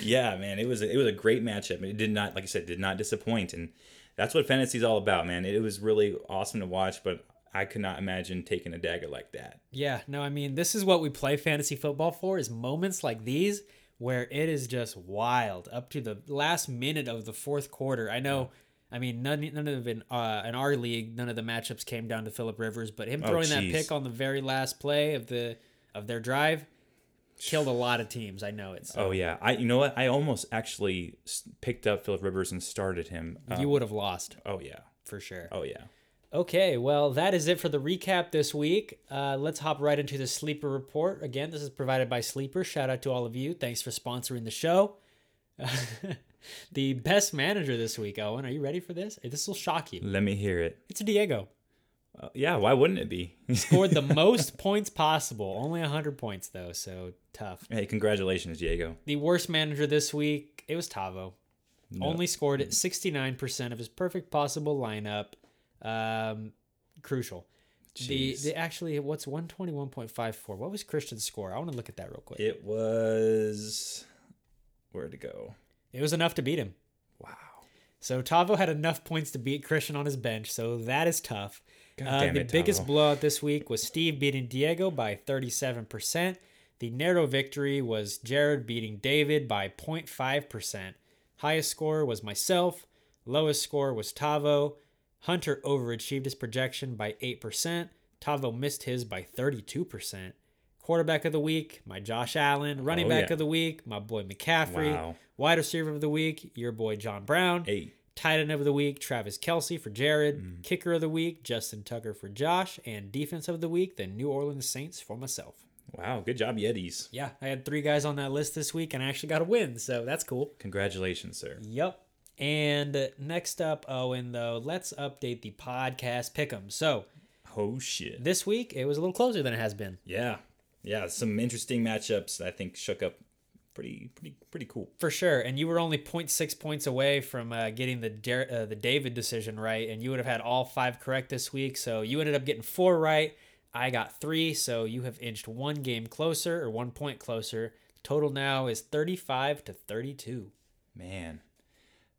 yeah, man. It was a, it was a great matchup. It did not, like I said, did not disappoint, and that's what fantasy is all about, man. It was really awesome to watch, but I could not imagine taking a dagger like that. Yeah, no, I mean, this is what we play fantasy football for is moments like these where it is just wild up to the last minute of the fourth quarter. I know I mean, none none of in uh, in our league, none of the matchups came down to Philip Rivers, but him Oh, throwing that pick on the very last play of the of their drive killed a lot of teams. I know it. So Oh yeah, I you know what? I almost actually picked up Philip Rivers and started him. Um, you would have lost oh yeah, for sure. oh yeah. Okay, well, that is it for the recap this week. Uh, let's hop right into the sleeper report. Again, this is provided by Sleeper. Shout out to all of you. Thanks for sponsoring the show. the best manager this week, Owen. Are you ready for this? This will shock you. Let me hear it. It's Diego. Uh, yeah, why wouldn't it be? He scored the most points possible. Only 100 points, though, so tough. hey, congratulations, Diego. The worst manager this week, it was Tavo. Only scored at 69% of his perfect possible lineup. Um, crucial. The, Jeez. the actually what's 121.54 what was christian's score i want to look at that real quick it, was where to go? It was enough to beat him Wow. so tavo had enough points to beat christian on his bench so that is tough uh, the it, biggest Tavo. blowout this week was steve beating diego by 37% the narrow victory was jared beating david by 0.5% highest score was myself lowest score was tavo hunter overachieved his projection by 8% tavo missed his by 32% quarterback of the week my josh allen running Oh, back yeah. of the week my boy mccaffrey Wow. wide receiver of the week your boy john brown Hey, Tight end of the week, Travis Kelce for Jared. Mm. Kicker of the week, Justin Tucker for Josh. And defense of the week, the New Orleans Saints for myself. wow, good job, Yetis. Yeah, I had three guys on that list this week and I actually got a win, so that's cool. Congratulations, sir. Yep. And next up, Owen, though, let's update the podcast pick'em. So Oh shit. this week, it was a little closer than it has been. Yeah, yeah, some interesting matchups. I think shook up pretty, pretty, pretty cool. For sure, and you were only 0.6 points away from uh, getting the Dar- uh, the David decision right, and you would have had all five correct this week. So you ended up getting four right. I got three, so you have inched one game closer or one point closer. Total now is 35 to 32. Man,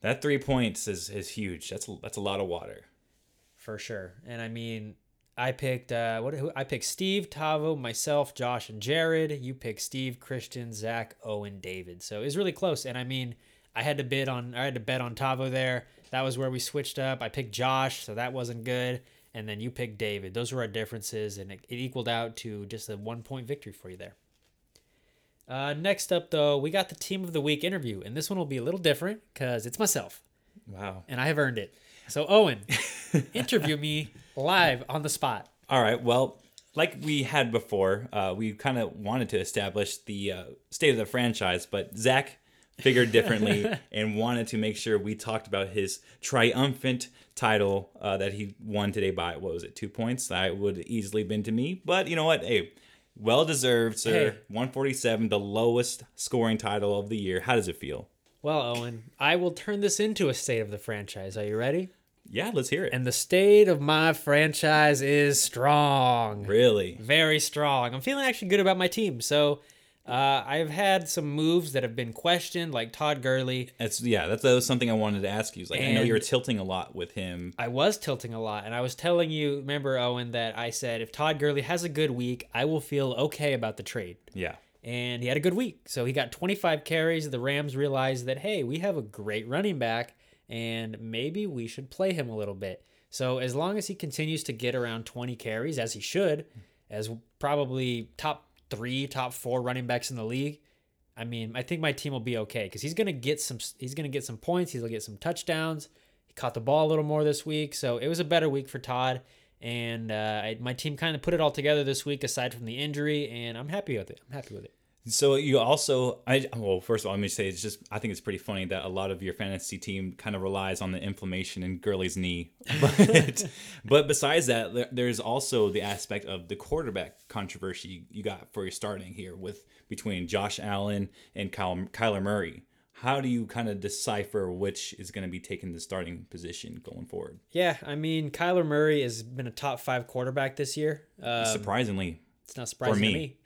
that three points is is huge. That's that's a lot of water. for sure. And I mean, I picked uh, what who, I picked Steve, Tavo, myself, Josh, and Jared. You picked Steve, Christian, Zach, Owen, David. So it was really close. And I mean, I had to bid on I had to bet on Tavo there. That was where we switched up. I picked Josh, so that wasn't good. And then you picked David. Those were our differences, and it, it equaled out to just a one point victory for you there. Uh, next up, though, we got the team of the week interview, and this one will be a little different because it's myself Wow. and I have earned it. So Owen, interview me live on the spot. All right. Well, like we had before, uh, we kind of wanted to establish the uh, state of the franchise, but Zach figured differently and wanted to make sure we talked about his triumphant title uh, that he won today by what was it, two points? That would have easily been to me, but you know what? Hey, well deserved, sir. Hey. 147, the lowest scoring title of the year. How does it feel? Well, Owen, I will turn this into a state of the franchise. Are you ready? Yeah, let's hear it. And the state of my franchise is strong. really? Very strong. I'm feeling actually good about my team. So uh, I've had some moves that have been questioned, like Todd Gurley. It's yeah, that's that was something I wanted to ask you. Like I know you're tilting a lot with him. I was tilting a lot, and I was telling you, remember, Owen, that I said if Todd Gurley has a good week, I will feel okay about the trade. Yeah. and he had a good week. So he got 25 carries. The Rams realized that hey, we have a great running back and maybe we should play him a little bit. So as long as he continues to get around 20 carries as he should, as probably top 3, top 4 running backs in the league, I mean, I think my team will be okay cuz he's to get some he's to get some points, to get some touchdowns. He caught the ball a little more this week, so it was a better week for Todd. And uh, I, my team kind of put it all together this week, aside from the injury, and I'm happy with it. I'm happy with it. So you also, I well, first of all, let me say it's just I think it's pretty funny that a lot of your fantasy team kind of relies on the inflammation in Gurley's knee, but but besides that, there's also the aspect of the quarterback controversy you got for your starting here with between Josh Allen and Kyle, Kyler Murray. How do you kind of decipher which is going to be taking the starting position going forward? Yeah, I mean, Kyler Murray has been a top five quarterback this year. Uh, Surprisingly, it's not surprising me. to me.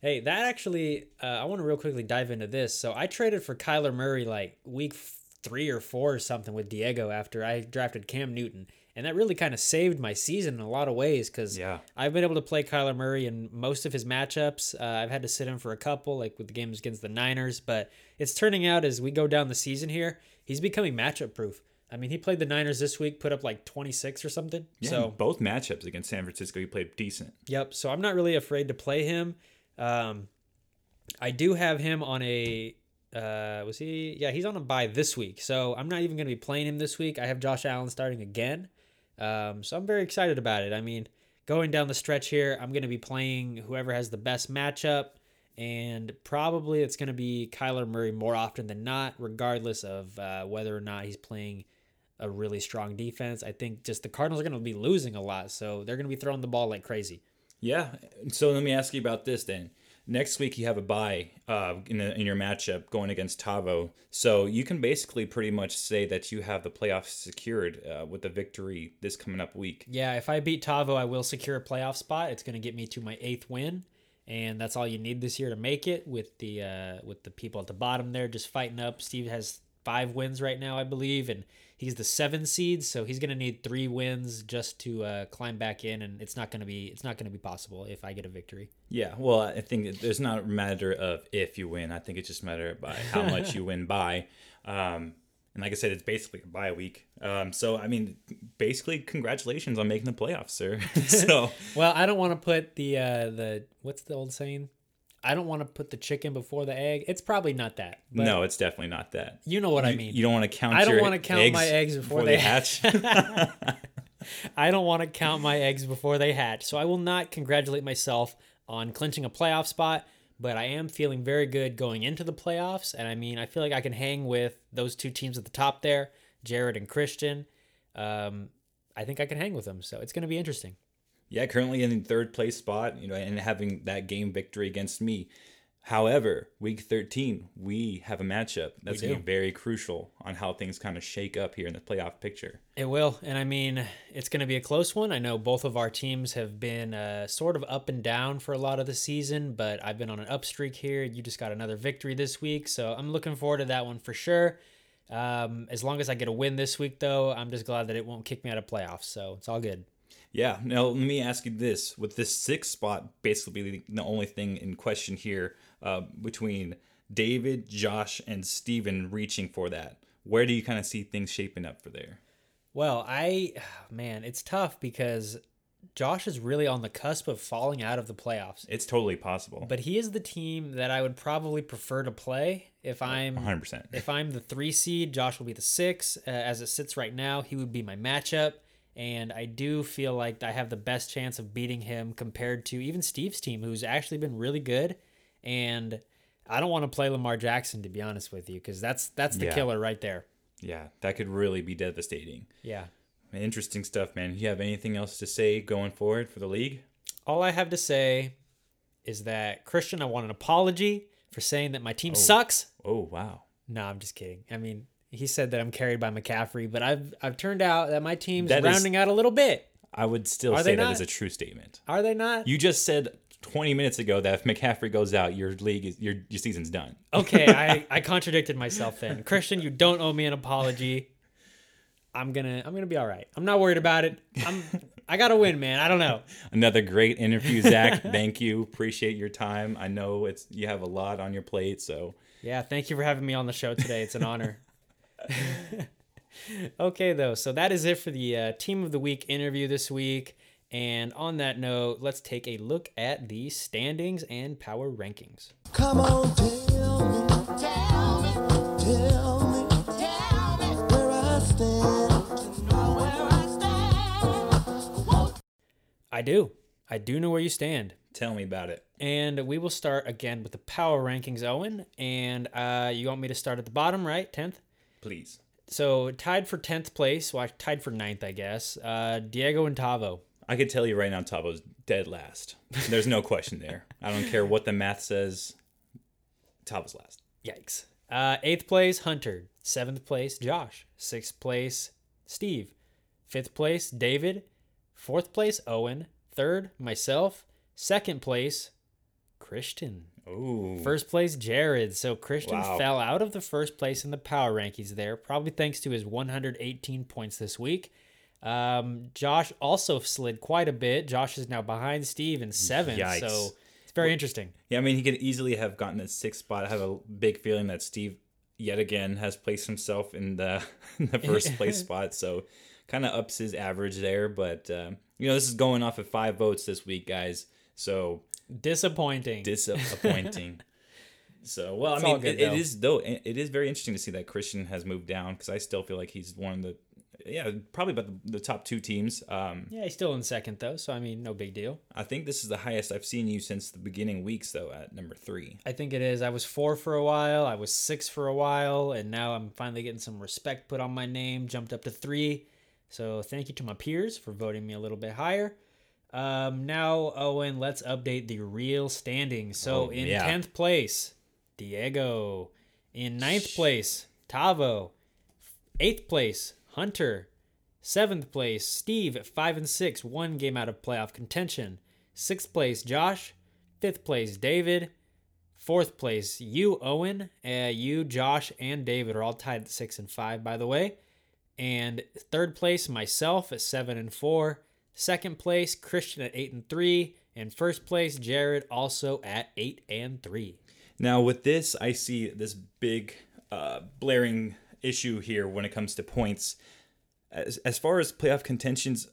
Hey, that actually, uh, I want to real quickly dive into this. So I traded for Kyler Murray like week three or four or something with Diego after I drafted Cam Newton. And that really kind of saved my season in a lot of ways because Yeah. I've been able to play Kyler Murray in most of his matchups. Uh, I've had to sit him for a couple, like with the games against the Niners, but it's turning out as we go down the season here, he's becoming matchup proof. I mean, he played the Niners this week, put up like 26 or something. Yeah, so both matchups against San Francisco, he played decent. Yep. So I'm not really afraid to play him. Um, I do have him on a. Uh, was he? Yeah, he's on a bye this week. So I'm not even going to be playing him this week. I have Josh Allen starting again. Um, so I'm very excited about it. I mean, going down the stretch here, I'm going to be playing whoever has the best matchup. And probably it's going to be Kyler Murray more often than not, regardless of uh, whether or not he's playing a really strong defense. I think just the Cardinals are going to be losing a lot. So they're going to be throwing the ball like crazy. Yeah. So let me ask you about this then. Next week you have a bye uh, in, in your matchup going against Tavo, so you can basically pretty much say that you have the playoffs secured uh, with the victory this coming up week. Yeah, if I beat Tavo, I will secure a playoff spot. It's going to get me to my eighth win, and that's all you need this year to make it. With the uh, with the people at the bottom there just fighting up. Steve has five wins right now, I believe, and he's the seven seed, so he's going to need three wins just to uh, climb back in, and it's not going to be it's not going to be possible if I get a victory. Yeah, well, I think there's not a matter of if you win. I think it's just a matter by how much you win by. Um, and like I said, it's basically a bye week. Um, so I mean, basically, congratulations on making the playoffs, sir. so Well, I don't want to put the uh, the what's the old saying? I don't want to put the chicken before the egg. It's probably not that. No, it's definitely not that. you know what I mean. You don't want to count. I don't your wanna count my eggs before they hatch. I don't want to count my eggs before they hatch. So I will not congratulate myself on clinching a playoff spot, but I am feeling very good going into the playoffs. And I mean, I feel like I can hang with those two teams at the top there, Jared and Christian. Um, I think I can hang with them. So it's going to be interesting. Yeah, currently in third place spot, you know, and having that game victory against me. However, week 13, we have a matchup that's going to be very crucial on how things kind of shake up here in the playoff picture. It will. And I mean, it's going to be a close one. I know both of our teams have been uh, sort of up and down for a lot of the season, but I've been on an up streak here. You just got another victory this week. So I'm looking forward to that one for sure. Um, as long as I get a win this week, though, I'm just glad that it won't kick me out of playoffs. So it's all good. Yeah. Now, let me ask you this: with this sixth spot basically being the only thing in question here uh, between David, Josh, and Steven reaching for that, where do you kind of see things shaping up for there? Well, I, man, it's tough because Josh is really on the cusp of falling out of the playoffs. It's totally possible. But he is the team that I would probably prefer to play if I'm 100%. If I'm the three seed, Josh will be the six. Uh, as it sits right now, he would be my matchup. And I do feel like I have the best chance of beating him compared to even Steve's team, who's actually been really good. And I don't want to play Lamar Jackson, to be honest with you, because that's that's the Yeah. killer right there. Yeah, that could really be devastating. Yeah. Interesting stuff, man. You have anything else to say going forward for the league? All I have to say is that Christian, I want an apology for saying that my team oh. sucks. Oh, wow. No, I'm just kidding. I mean, he said that I'm carried by McCaffrey, but I've I've turned out that my team's That is- rounding out a little bit. I would still Are say they that not? is a true statement. Are they not? You just said 20 minutes ago that if McCaffrey goes out, your league is your your season's done. okay, I, I contradicted myself then. Christian, you don't owe me an apology. I'm gonna I'm gonna be all right. I'm not worried about it. I'm I gotta win, man. I don't know. Another great interview, Zach. Thank you. Appreciate your time. I know it's you have a lot on your plate, so Yeah, thank you for having me on the show today. It's an honor. okay, though, so that is it for the uh, Team of the Week interview this week. And on that note, let's take a look at the standings and power rankings. Come on, tell me, tell me, tell me, tell me where I stand. Know where I stand. I do. I do know where you stand. tell me about it. And we will start again with the power rankings, Owen. And uh, you want me to start at the bottom, right? 10th? Please. So tied for 10th place, well, tied for 9th, I guess. Uh, Diego and Tavo. I could tell you right now, Tavo's dead last. There's no question there. I don't care what the math says. Tavo's last. Yikes. Uh, eighth place, Hunter. Seventh place, Josh. Sixth place, Steve. Fifth place, David. Fourth place, Owen. Third, myself. Second place, Christian. Oh, First place, Jared. So Christian Wow. fell out of the first place in the power rankings there, probably thanks to his 118 points this week. Um, Josh also slid quite a bit. Josh is now behind Steve in seventh, Yikes. so it's very interesting. Yeah, I mean, he could easily have gotten a sixth spot. I have a big feeling that Steve yet again has placed himself in the, in the first place spot. So kind of ups his average there. But, uh, you know, this is going off of five votes this week, guys. So Disappointing. disappointing. so, well, It's I mean, good, it, it is, though, it it is very interesting to see that Christian has moved down because I still feel like he's one of the, yeah, probably about the, the top two teams. Um, yeah, he's still in second though, so I mean, no big deal. I think this is the highest I've seen you since the beginning weeks, though, at number three. I think it is. I was four for a while. I was six for a while, and now I'm finally getting some respect put on my name. Jumped up to three. So thank you to my peers for voting me a little bit higher. Um, now, Owen, let's update the real standings. So Oh, in yeah. tenth place, Diego. In ninth place, Tavo. Eighth place, Hunter. Seventh place, Steve at five and six, one game out of playoff contention. Sixth place, Josh. Fifth place, David. Fourth place, you, Owen. Uh, you, Josh, and David are all tied at six and five, by the way. And third place, myself at seven and four. Second place, Christian at eight and three. And first place, Jared also at eight and three. Now, with this, I see this big uh, blaring issue here when it comes to points. As, as far as playoff contentions,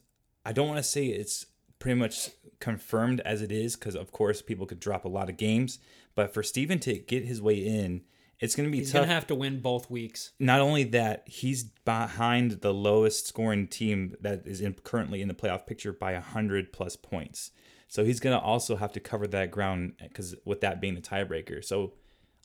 I don't want to say it's pretty much confirmed as it is, because of course people could drop a lot of games. But for Steven to get his way in, it's going to be He's tough. gonna have to win both weeks. Not only that, he's behind the lowest scoring team that is in, currently in the playoff picture by 100 plus points. So he's going to also have to cover that ground because with that being the tiebreaker. So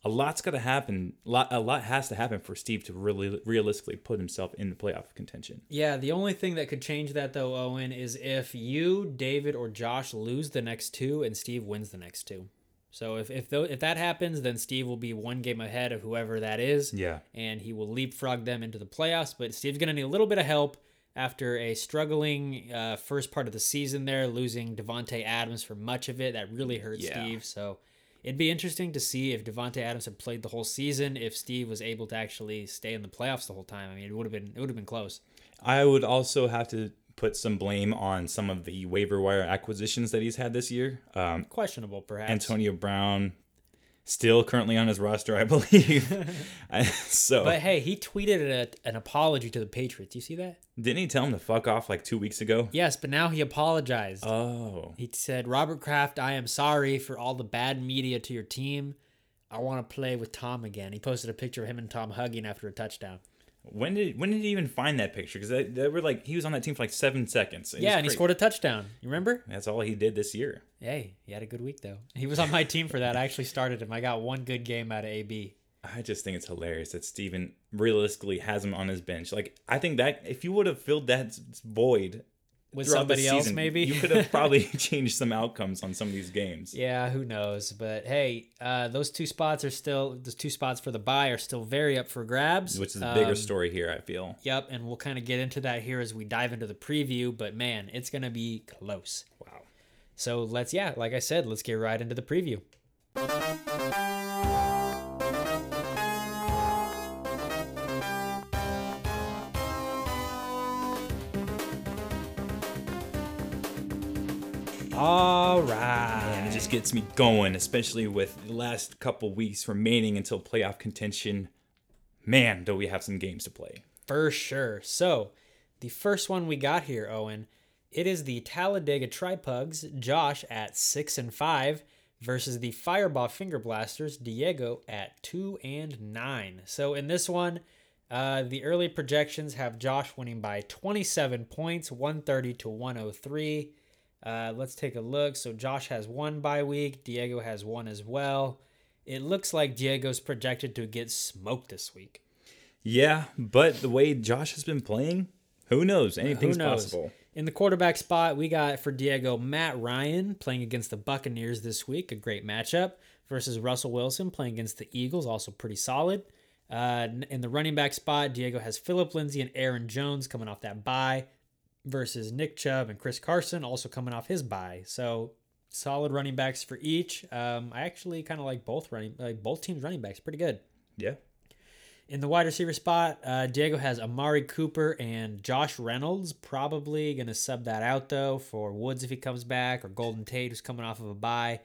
a lot's got to happen. Lot, a lot has to happen for Steve to really realistically put himself in the playoff contention. Yeah, the only thing that could change that though, Owen, is if you, David, or Josh lose the next two and Steve wins the next two. So if if, tho- if that happens, then Steve will be one game ahead of whoever that is. Yeah. And he will leapfrog them into the playoffs. But Steve's gonna need a little bit of help after a struggling uh, first part of the season there, losing Davante Adams for much of it. That really hurt Yeah. Steve. So it'd be interesting to see if Davante Adams had played the whole season, if Steve was able to actually stay in the playoffs the whole time. I mean, it would have been it would have been close. I would also have to put some blame on some of the waiver wire acquisitions that he's had this year. Um, Questionable, perhaps. Antonio Brown, still currently on his roster, I believe. So But hey, he tweeted a, an apology to the Patriots. You see that? didn't he tell him to fuck off like two weeks ago? Yes, but now he apologized. Oh, he said, Robert Kraft, I am sorry for all the bad media to your team. I want to play with Tom again. He posted a picture of him and Tom hugging after a touchdown. When did when did he even find that picture? Because they, they were like he was on that team for like seven seconds. It yeah, and he scored a touchdown. You remember? That's all he did this year. Hey, he had a good week, though. He was on my team for that. I actually started him. I got one good game out of AB. I just think it's hilarious that Steven realistically has him on his bench. Like I think that if you would have filled that void With somebody else, maybe? you could have probably changed some outcomes on some of these games. Yeah, who knows? But hey, uh, those two spots are still those two spots for the bye are still very up for grabs. Which is a bigger Um, story here, I feel. Yep, and we'll kind of get into that here as we dive into the preview. But man, it's gonna be close. Wow. So let's yeah, like I said, let's get right into the preview. All right. And it just gets me going, especially with the last couple weeks remaining until playoff contention. Man, do we have some games to play. For sure. So, the first one we got here, Owen, it is the Talladega Tripugs, Josh at six and five, versus the Fireball Finger Blasters, Diego at two and nine. So, in this one, uh, the early projections have Josh winning by 27 points, 130 to 103. Uh, let's take a look. So, Josh has one bye week, Diego has one as well. It looks like Diego's projected to get smoked this week. Yeah, but the way Josh has been playing, who knows? Anything's Who knows? possible. In the quarterback spot, we got for Diego Matt Ryan playing against the Buccaneers this week, a great matchup, versus Russell Wilson playing against the Eagles, also pretty solid. Uh, in the running back spot, Diego has Philip Lindsay and Aaron Jones coming off that bye, versus Nick Chubb and Chris Carson also coming off his bye. So solid running backs for each. Um, I actually kind of like both running, like both teams' running backs, pretty good. Yeah. In the wide receiver spot, uh, Diego has Amari Cooper and Josh Reynolds. Probably going to sub that out, though, for Woods if he comes back, or Golden Tate, who's coming off of a bye.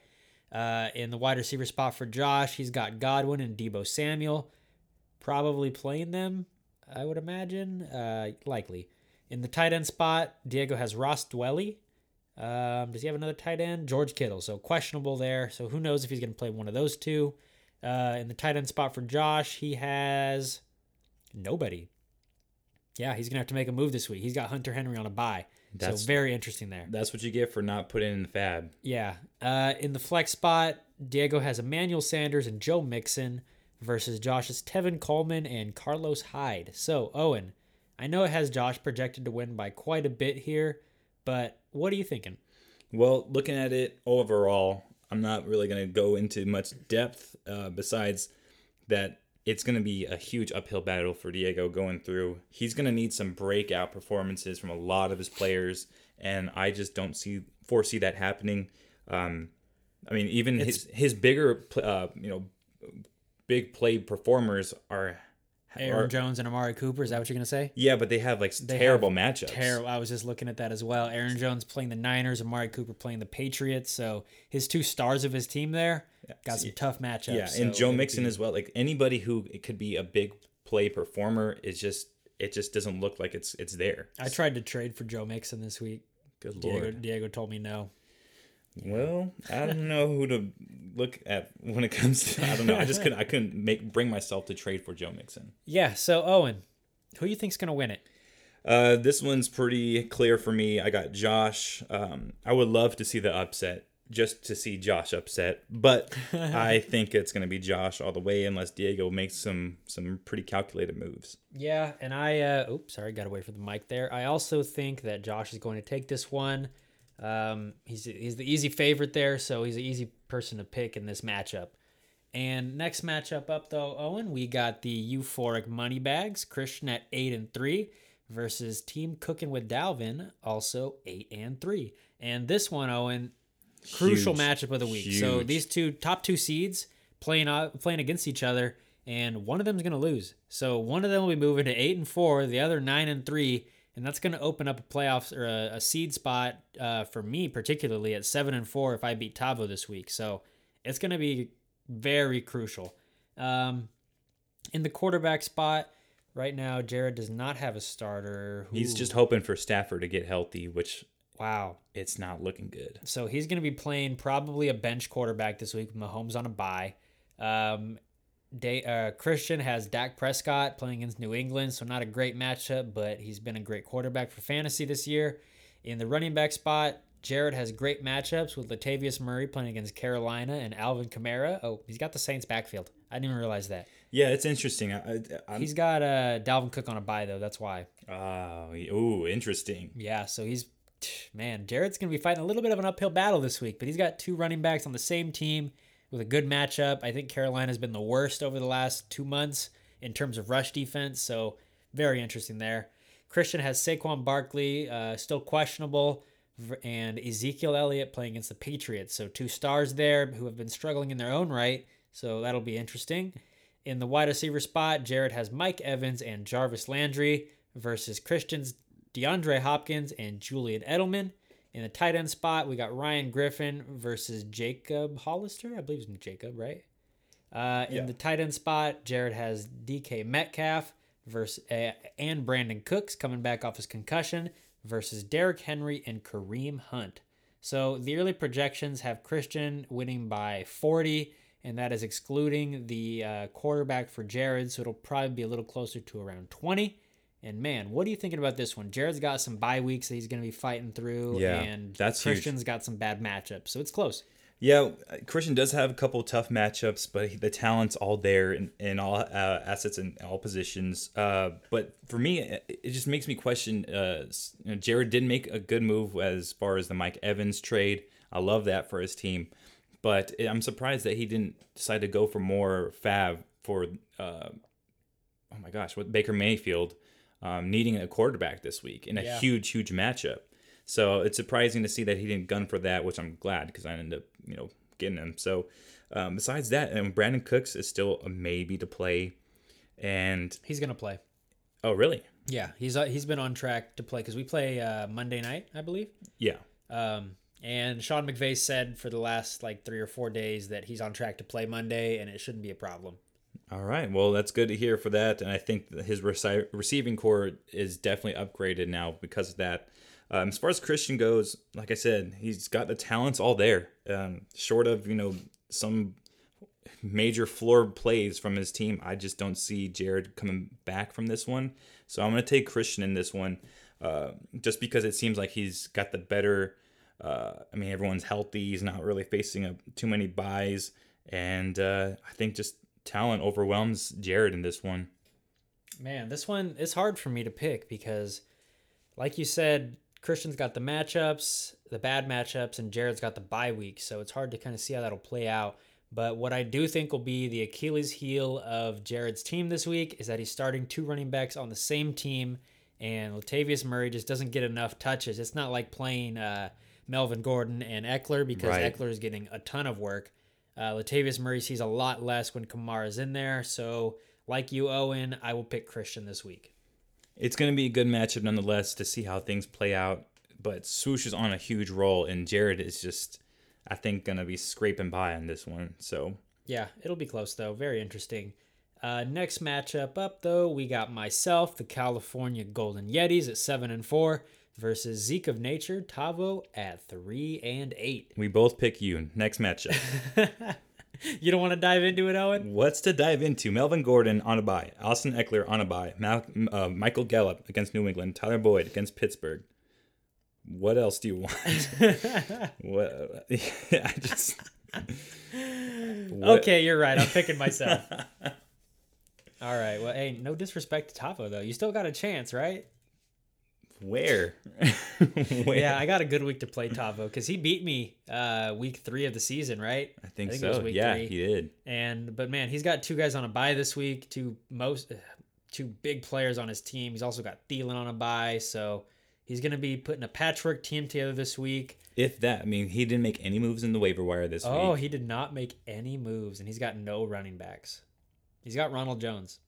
Uh, in the wide receiver spot for Josh, he's got Godwin and Deebo Samuel. probably playing them. I would imagine, uh, likely. In the tight end spot, Diego has Ross Dwelley. Um, does he have another tight end? George Kittle. So questionable there. So who knows if he's going to play one of those two. Uh, in the tight end spot for Josh, he has nobody. Yeah, he's gonna have to make a move this week. He's got Hunter Henry on a bye, That's- so very interesting there. That's what you get for not putting in the FAAB. Yeah. Uh, in the flex spot, Diego has Emmanuel Sanders and Joe Mixon versus Josh's Tevin Coleman and Carlos Hyde. So, Owen, I know it has Josh projected to win by quite a bit here, but what are you thinking? Well, looking at it overall, I'm not really going to go into much depth uh, besides that it's going to be a huge uphill battle for Diego going through. He's going to need some breakout performances from a lot of his players, and I just don't see foresee that happening. Um, I mean, even his his bigger, uh, you know, big play performers are. Aaron are- Jones and Amari Cooper, is that what you're going to say? Yeah, but they have like They terrible have matchups. Terrible. I was just looking at that as well. Aaron Jones playing the Niners, Amari Cooper playing the Patriots. So his two stars of his team there got some tough matchups. Yeah, so and Joe Mixon be- as well. Like anybody who it could be a big play performer is just it just doesn't look like it's it's there. I tried to trade for Joe Mixon this week. Good Diego, lord. Diego told me no. Well, I don't know who to look at when it comes to. I don't know. I just couldn't. I couldn't make bring myself to trade for Joe Mixon. Yeah. So Owen, who do you think's gonna win it? Uh, this one's pretty clear for me. I got Josh. Um, I would love to see the upset, just to see Josh upset, but I think it's going to be Josh all the way, unless Diego makes some some pretty calculated moves. Yeah, and I. Uh, oops, sorry, got away from the mic there. I also think that Josh is going to take this one. Um, he's he's the easy favorite there, so he's an easy person to pick in this matchup. And next matchup up though, Owen, we got the euphoric money bags. Christian at eight and three versus Team Cooking with Dalvin, also eight and three. And this one, Owen, crucial Huge. matchup of the week. So these two top two seeds playing playing against each other, and one of them's gonna lose. So one of them will be moving to eight and four, the other nine and three, and that's gonna open up a playoffs or a, a seed spot uh, for me particularly at seven and four if I beat Tavo this week. So it's gonna be very crucial. Um, in the quarterback spot right now, Jared does not have a starter. He's just hoping for Stafford to get healthy, which wow. it's not looking good. So he's going to be playing probably a bench quarterback this week Mahomes on a bye. Um, Day, uh, Christian has Dak Prescott playing against New England, so not a great matchup, but he's been a great quarterback for fantasy this year. In the running back spot, Jared has great matchups with Latavius Murray playing against Carolina and Alvin Kamara. Oh, he's got the Saints backfield. I didn't even realize that. Yeah, it's interesting. I, I, He's got uh, Dalvin Cook on a bye though. That's why. oh, ooh, interesting. Yeah, so he's man, Jared's gonna be fighting a little bit of an uphill battle this week, but he's got two running backs on the same team with a good matchup. I think Carolina's been the worst over the last two months in terms of rush defense, so very interesting there. Christian has Saquon Barkley, uh, still questionable, and Ezekiel Elliott playing against the Patriots. So two stars there who have been struggling in their own right. So that'll be interesting. In the wide receiver spot, Jared has Mike Evans and Jarvis Landry versus Christian's DeAndre Hopkins and Julian Edelman. In the tight end spot, we got Ryan Griffin versus Jacob Hollister. I believe it's Jacob, right? Uh, in Yeah. the tight end spot, Jared has DK Metcalf versus uh, and Brandin Cooks coming back off his concussion versus Derrick Henry and Kareem Hunt. So the early projections have Christian winning by 40, and that is excluding the uh, quarterback for Jared. So it'll probably be a little closer to around 20. And man, what are you thinking about this one? Jared's got some bye weeks that he's going to be fighting through, Yeah, and that's huge. Christian's got some bad matchups, so it's close. Yeah, Christian does have a couple tough matchups, but he- the talent's all there in, in all uh, assets and all positions. Uh, but for me, it, it just makes me question. Uh, you know, Jared did make a good move as far as the Mike Evans trade. I love that for his team, but I'm surprised that he didn't decide to go for more FAAB for. Uh, oh my gosh, what Baker Mayfield um, needing a quarterback this week in a Yeah. huge, huge matchup. So it's surprising to see that he didn't gun for that, which I'm glad because I ended up, you know, getting him. So um, besides that, and Brandin Cooks is still a maybe to play. And He's going to play. oh, really? Yeah, he's uh, he's been on track to play because we play uh, Monday night, I believe. Yeah. Um, and Sean McVay said for the last like three or four days that he's on track to play Monday, and it shouldn't be a problem. All right. Well, that's good to hear for that. And I think his reci- receiving corps is definitely upgraded now because of that. Um, as far as Christian goes, like I said, he's got the talents all there. Um, short of, you know, some major floor plays from his team, I just don't see Jared coming back from this one. So I'm going to take Christian in this one uh, just because it seems like he's got the better. Uh, I mean, everyone's healthy. He's not really facing a, too many byes. And uh, I think just talent overwhelms Jared in this one. Man, this one is hard for me to pick because, like you said, Christian's got the matchups, the bad matchups, and Jared's got the bye week. So it's hard to kind of see how that'll play out. But what I do think will be the Achilles heel of Jared's team this week is that he's starting two running backs on the same team, and Latavius Murray just doesn't get enough touches. It's not like playing uh, Melvin Gordon and Ekeler because Right. Ekeler is getting a ton of work. Uh, Latavius Murray sees a lot less when Kamara's in there. So, like you, Owen, I will pick Christian this week. It's going to be a good matchup nonetheless to see how things play out. But Swoosh is on a huge roll, and Jared is just, I think, going to be scraping by on this one. So Yeah, it'll be close though. Very interesting. Uh, next matchup up though, we got myself, the California Golden Yetis at seven and four, versus Zeke of Nature, Tavo at three and eight. we both pick you. Next matchup. You don't want to dive into it, Owen? What's to dive into? Melvin Gordon on a bye. Austin Ekeler on a bye. Mal- uh, Michael Gallup against New England. Tyler Boyd against Pittsburgh. What else do you want? what? I just. What- Okay, you're right. I'm picking myself. All right. Well, hey, no disrespect to Tavo though. You still got a chance, right? Where? Where? Yeah, I got a good week to play Tavo because he beat me uh, week three of the season, right? I think, it was so. week Yeah, three. he did. And but man, he's got two guys on a bye this week. Two most, two big players on his team. He's also got Thielen on a bye, so he's gonna be putting a patchwork team together this week. If that, I mean, he didn't make any moves in the waiver wire this Oh, week. Oh, he did not make any moves, and he's got no running backs. He's got Ronald Jones.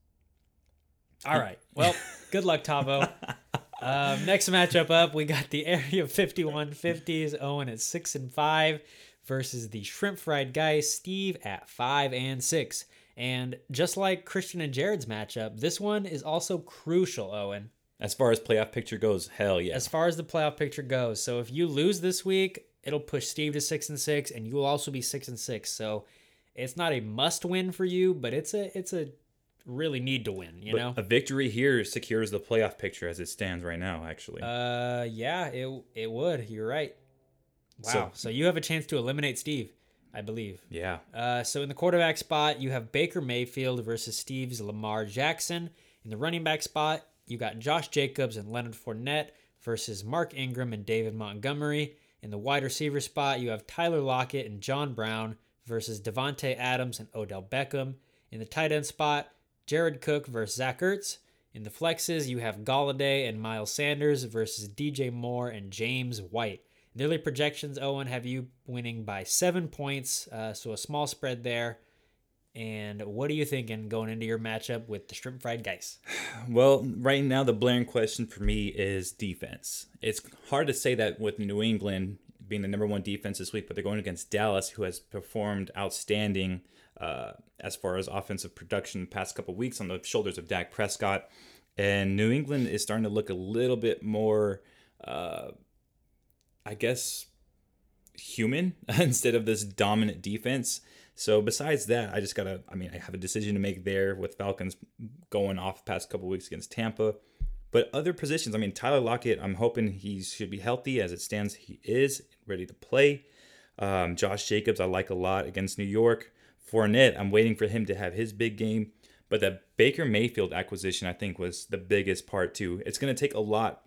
All right. Well, good luck, Tavo. Um, next matchup up, we got the Area 5150s, Owen at six and five, versus the Shrimp Fried Guys, Steve at five and six. And just like Christian and Jared's matchup, this one is also crucial, Owen, As far as playoff picture goes, hell yeah. as far as the playoff picture goes. So if you lose this week, it'll push Steve to six and six, and you will also be six and six. So it's not a must win for you, but it's a it's a really need to win. You But know. a victory here secures the playoff picture as it stands right now. Actually, Uh, yeah, it it would. You're right. Wow. So- So, you have a chance to eliminate Steve, I believe. yeah. Uh, so in the quarterback spot, you have Baker Mayfield versus Steve's Lamar Jackson. In the running back spot, you got Josh Jacobs and Leonard Fournette versus Mark Ingram and David Montgomery. In the wide receiver spot, you have Tyler Lockett and John Brown versus Davante Adams and Odell Beckham. In the tight end spot, Jared Cook versus Zach Ertz. In the flexes, you have Golladay and Miles Sanders versus DJ Moore and James White. The early projections, Owen, have you winning by seven points, uh, so a small spread there. And what are you thinking going into your matchup with the Shrimp Fried Guys? Well, right now the blaring question for me is defense. It's hard to say that with New England being the number one defense this week, but they're going against Dallas, who has performed outstanding uh, as far as offensive production past couple weeks on the shoulders of Dak Prescott. And New England is starting to look a little bit more, uh, I guess, human instead of this dominant defense. So besides that, I just gotta. I mean, I have a decision to make there with Falcons going off past couple weeks against Tampa. But other positions, I mean, Tyler Lockett, I'm hoping he should be healthy as it stands. He is ready to play. Um, Josh Jacobs, I like a lot against New York. Fournette, I'm waiting for him to have his big game. But the Baker Mayfield acquisition, I think, was the biggest part too. It's going to take a lot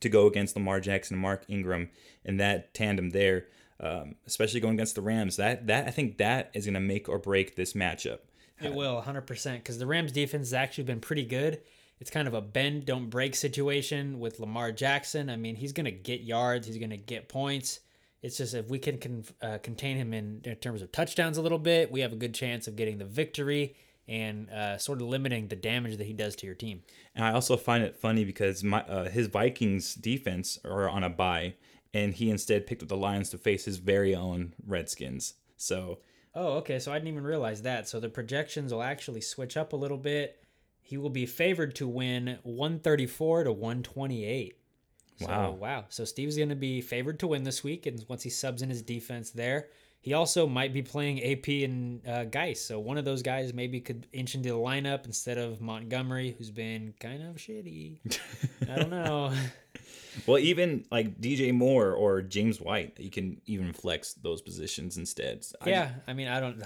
to go against Lamar Jackson and Mark Ingram and that tandem there, um, especially going against the Rams. That that I think that is going to make or break this matchup. It will, 100%, because the Rams defense has actually been pretty good. It's kind of a bend, don't break situation with Lamar Jackson. I mean, he's going to get yards, he's going to get points. It's just if we can con- uh, contain him in, in terms of touchdowns a little bit, we have a good chance of getting the victory and uh, sort of limiting the damage that he does to your team. And I also find it funny because my uh, his Vikings defense are on a bye, and he instead picked up the Lions to face his very own Redskins. So Oh, okay. So I didn't even realize that. So the projections will actually switch up a little bit. He will be favored to win 134 to 128. So, Wow. wow. So Steve's going to be favored to win this week, and once he subs in his defense there, he also might be playing AP and uh, Geis. So one of those guys maybe could inch into the lineup instead of Montgomery, who's been kind of shitty. I don't know. Well, even like DJ Moore or James White, you can even flex those positions instead. I- Yeah, I mean, I don't.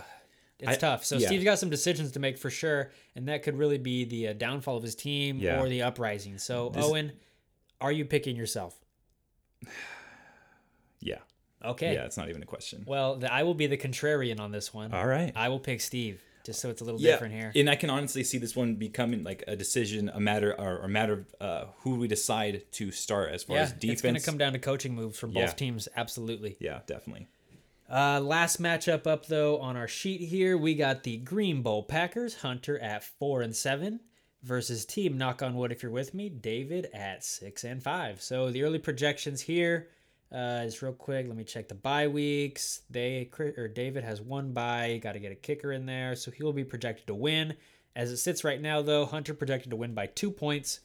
It's I- tough. So yeah. Steve's got some decisions to make for sure, and that could really be the uh, downfall of his team Yeah. or the uprising. So This- Owen, are you picking yourself? yeah. Okay. Yeah, it's not even a question. Well, the, I will be the contrarian on this one. All right. I will pick Steve, just so it's a little yeah, different here. and I can honestly see this one becoming like a decision, a matter, or a matter of uh, who we decide to start as far yeah, as defense. it's going to come down to coaching moves from both teams. Absolutely. Yeah, definitely. Uh, last matchup up though on our sheet here, we got the Green Bowl Packers, Hunter at four and seven, versus Team Knock on Wood if you're with me, David at six and five. So the early projections here, uh, is real quick. Let me check the bye weeks. They or David has one bye. Got to get a kicker in there, so he will be projected to win. As it sits right now, though, Hunter projected to win by two points.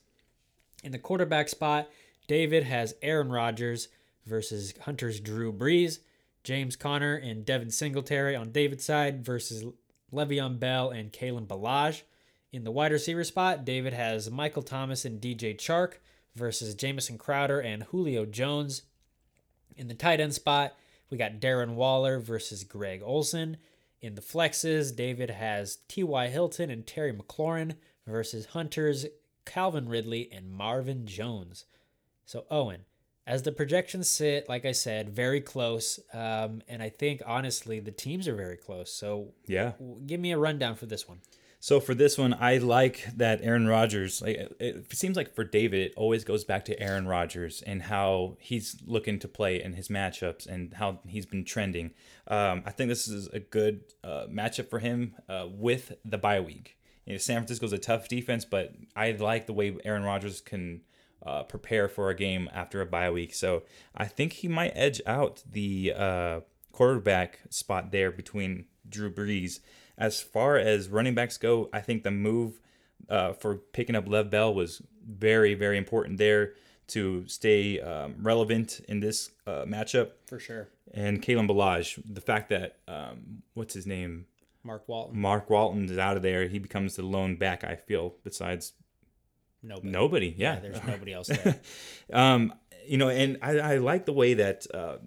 In the quarterback spot, David has Aaron Rodgers versus Hunter's Drew Brees. James Conner and Devin Singletary on David's side versus Le'Veon Bell and Kalen Ballage. In the wide receiver spot, David has Michael Thomas and DJ Chark versus Jamison Crowder and Julio Jones. In the tight end spot, we got Darren Waller versus Greg Olsen. In the flexes, David has T.Y. Hilton and Terry McLaurin versus Hunters Calvin Ridley and Marvin Jones. So, Owen, as the projections sit, like I said, very close. Um, and I think, honestly, the teams are very close. So, Yeah. w- give me a rundown for this one. So for this one, I like that Aaron Rodgers. Like it, seems like for David, it always goes back to Aaron Rodgers and how he's looking to play in his matchups and how he's been trending. Um, I think this is a good uh, matchup for him uh, with the bye week. You know, San Francisco's a tough defense, but I like the way Aaron Rodgers can uh, prepare for a game after a bye week. So I think he might edge out the uh, quarterback spot there between Drew Brees. As far as running backs go, I think the move uh, for picking up Lev Bell was very, very important there to stay um, relevant in this uh, matchup. For sure. And Kalen Ballage, the fact that um, what's his name, Mark Walton. Mark Walton is out of there, he becomes the lone back. I feel besides Nobody. nobody. Yeah, There's nobody else there. um, you know, and I, I like the way that uh,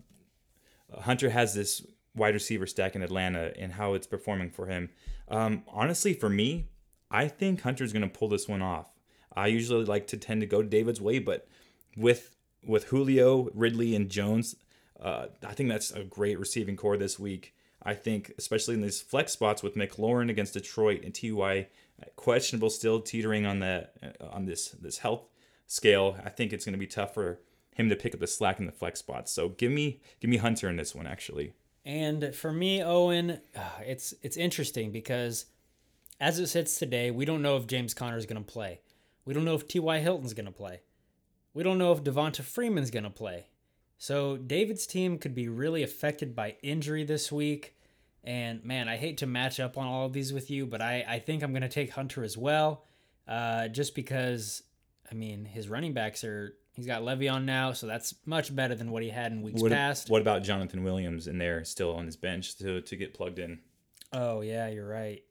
Hunter has this wide receiver stack in Atlanta and how it's performing for him. Um, honestly, for me, I think Hunter's going to pull this one off. I usually like to tend to go to David's way, but with with Julio, Ridley, and Jones, uh, I think that's a great receiving corps this week. I think, especially in these flex spots with McLaurin against Detroit and Ty, questionable still teetering on the uh, on this this health scale. I think it's going to be tough for him to pick up the slack in the flex spots. So give me give me Hunter in this one actually. And for me, Owen, uh, it's it's interesting because as it sits today, we don't know if James Conner is going to play. We don't know if T.Y. Hilton's going to play. We don't know if Devonta Freeman's going to play. So David's team could be really affected by injury this week. And man, I hate to match up on all of these with you, but I, I think I'm going to take Hunter as well. Uh, just because, I mean, his running backs are, he's got Le'Veon now, so that's much better than what he had in weeks What, past. what about Jonathan Williams in there still on his bench to to get plugged in? Oh yeah, you're right.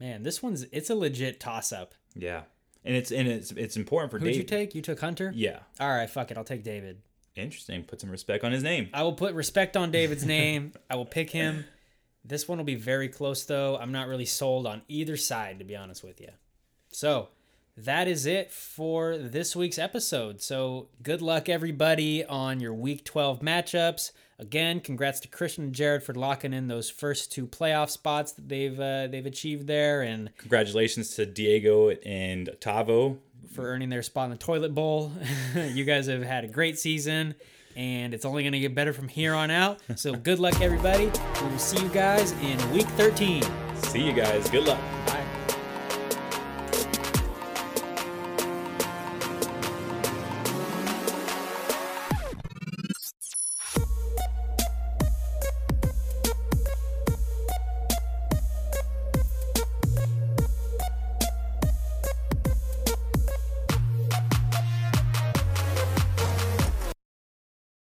Man, this one's it's a legit toss up. Yeah, and it's and it's it's important for Who'd you take? You took Hunter? Yeah, All right, fuck it. I'll take David. interesting. Put some respect on his name. I will put respect on David's name. I will pick him. This one will be very close though. I'm not really sold on either side to be honest with you. So, that is it for this week's episode. So, good luck everybody on your week 12 matchups. Again, congrats to Christian and Jared for locking in those first two playoff spots that they've uh, they've achieved there and Congratulations to Diego and Tavo. for earning their spot in the toilet bowl. you guys have had a great season, and it's only going to get better from here on out. So good luck, everybody. We will see you guys in week 13. See you guys. Good luck. Bye.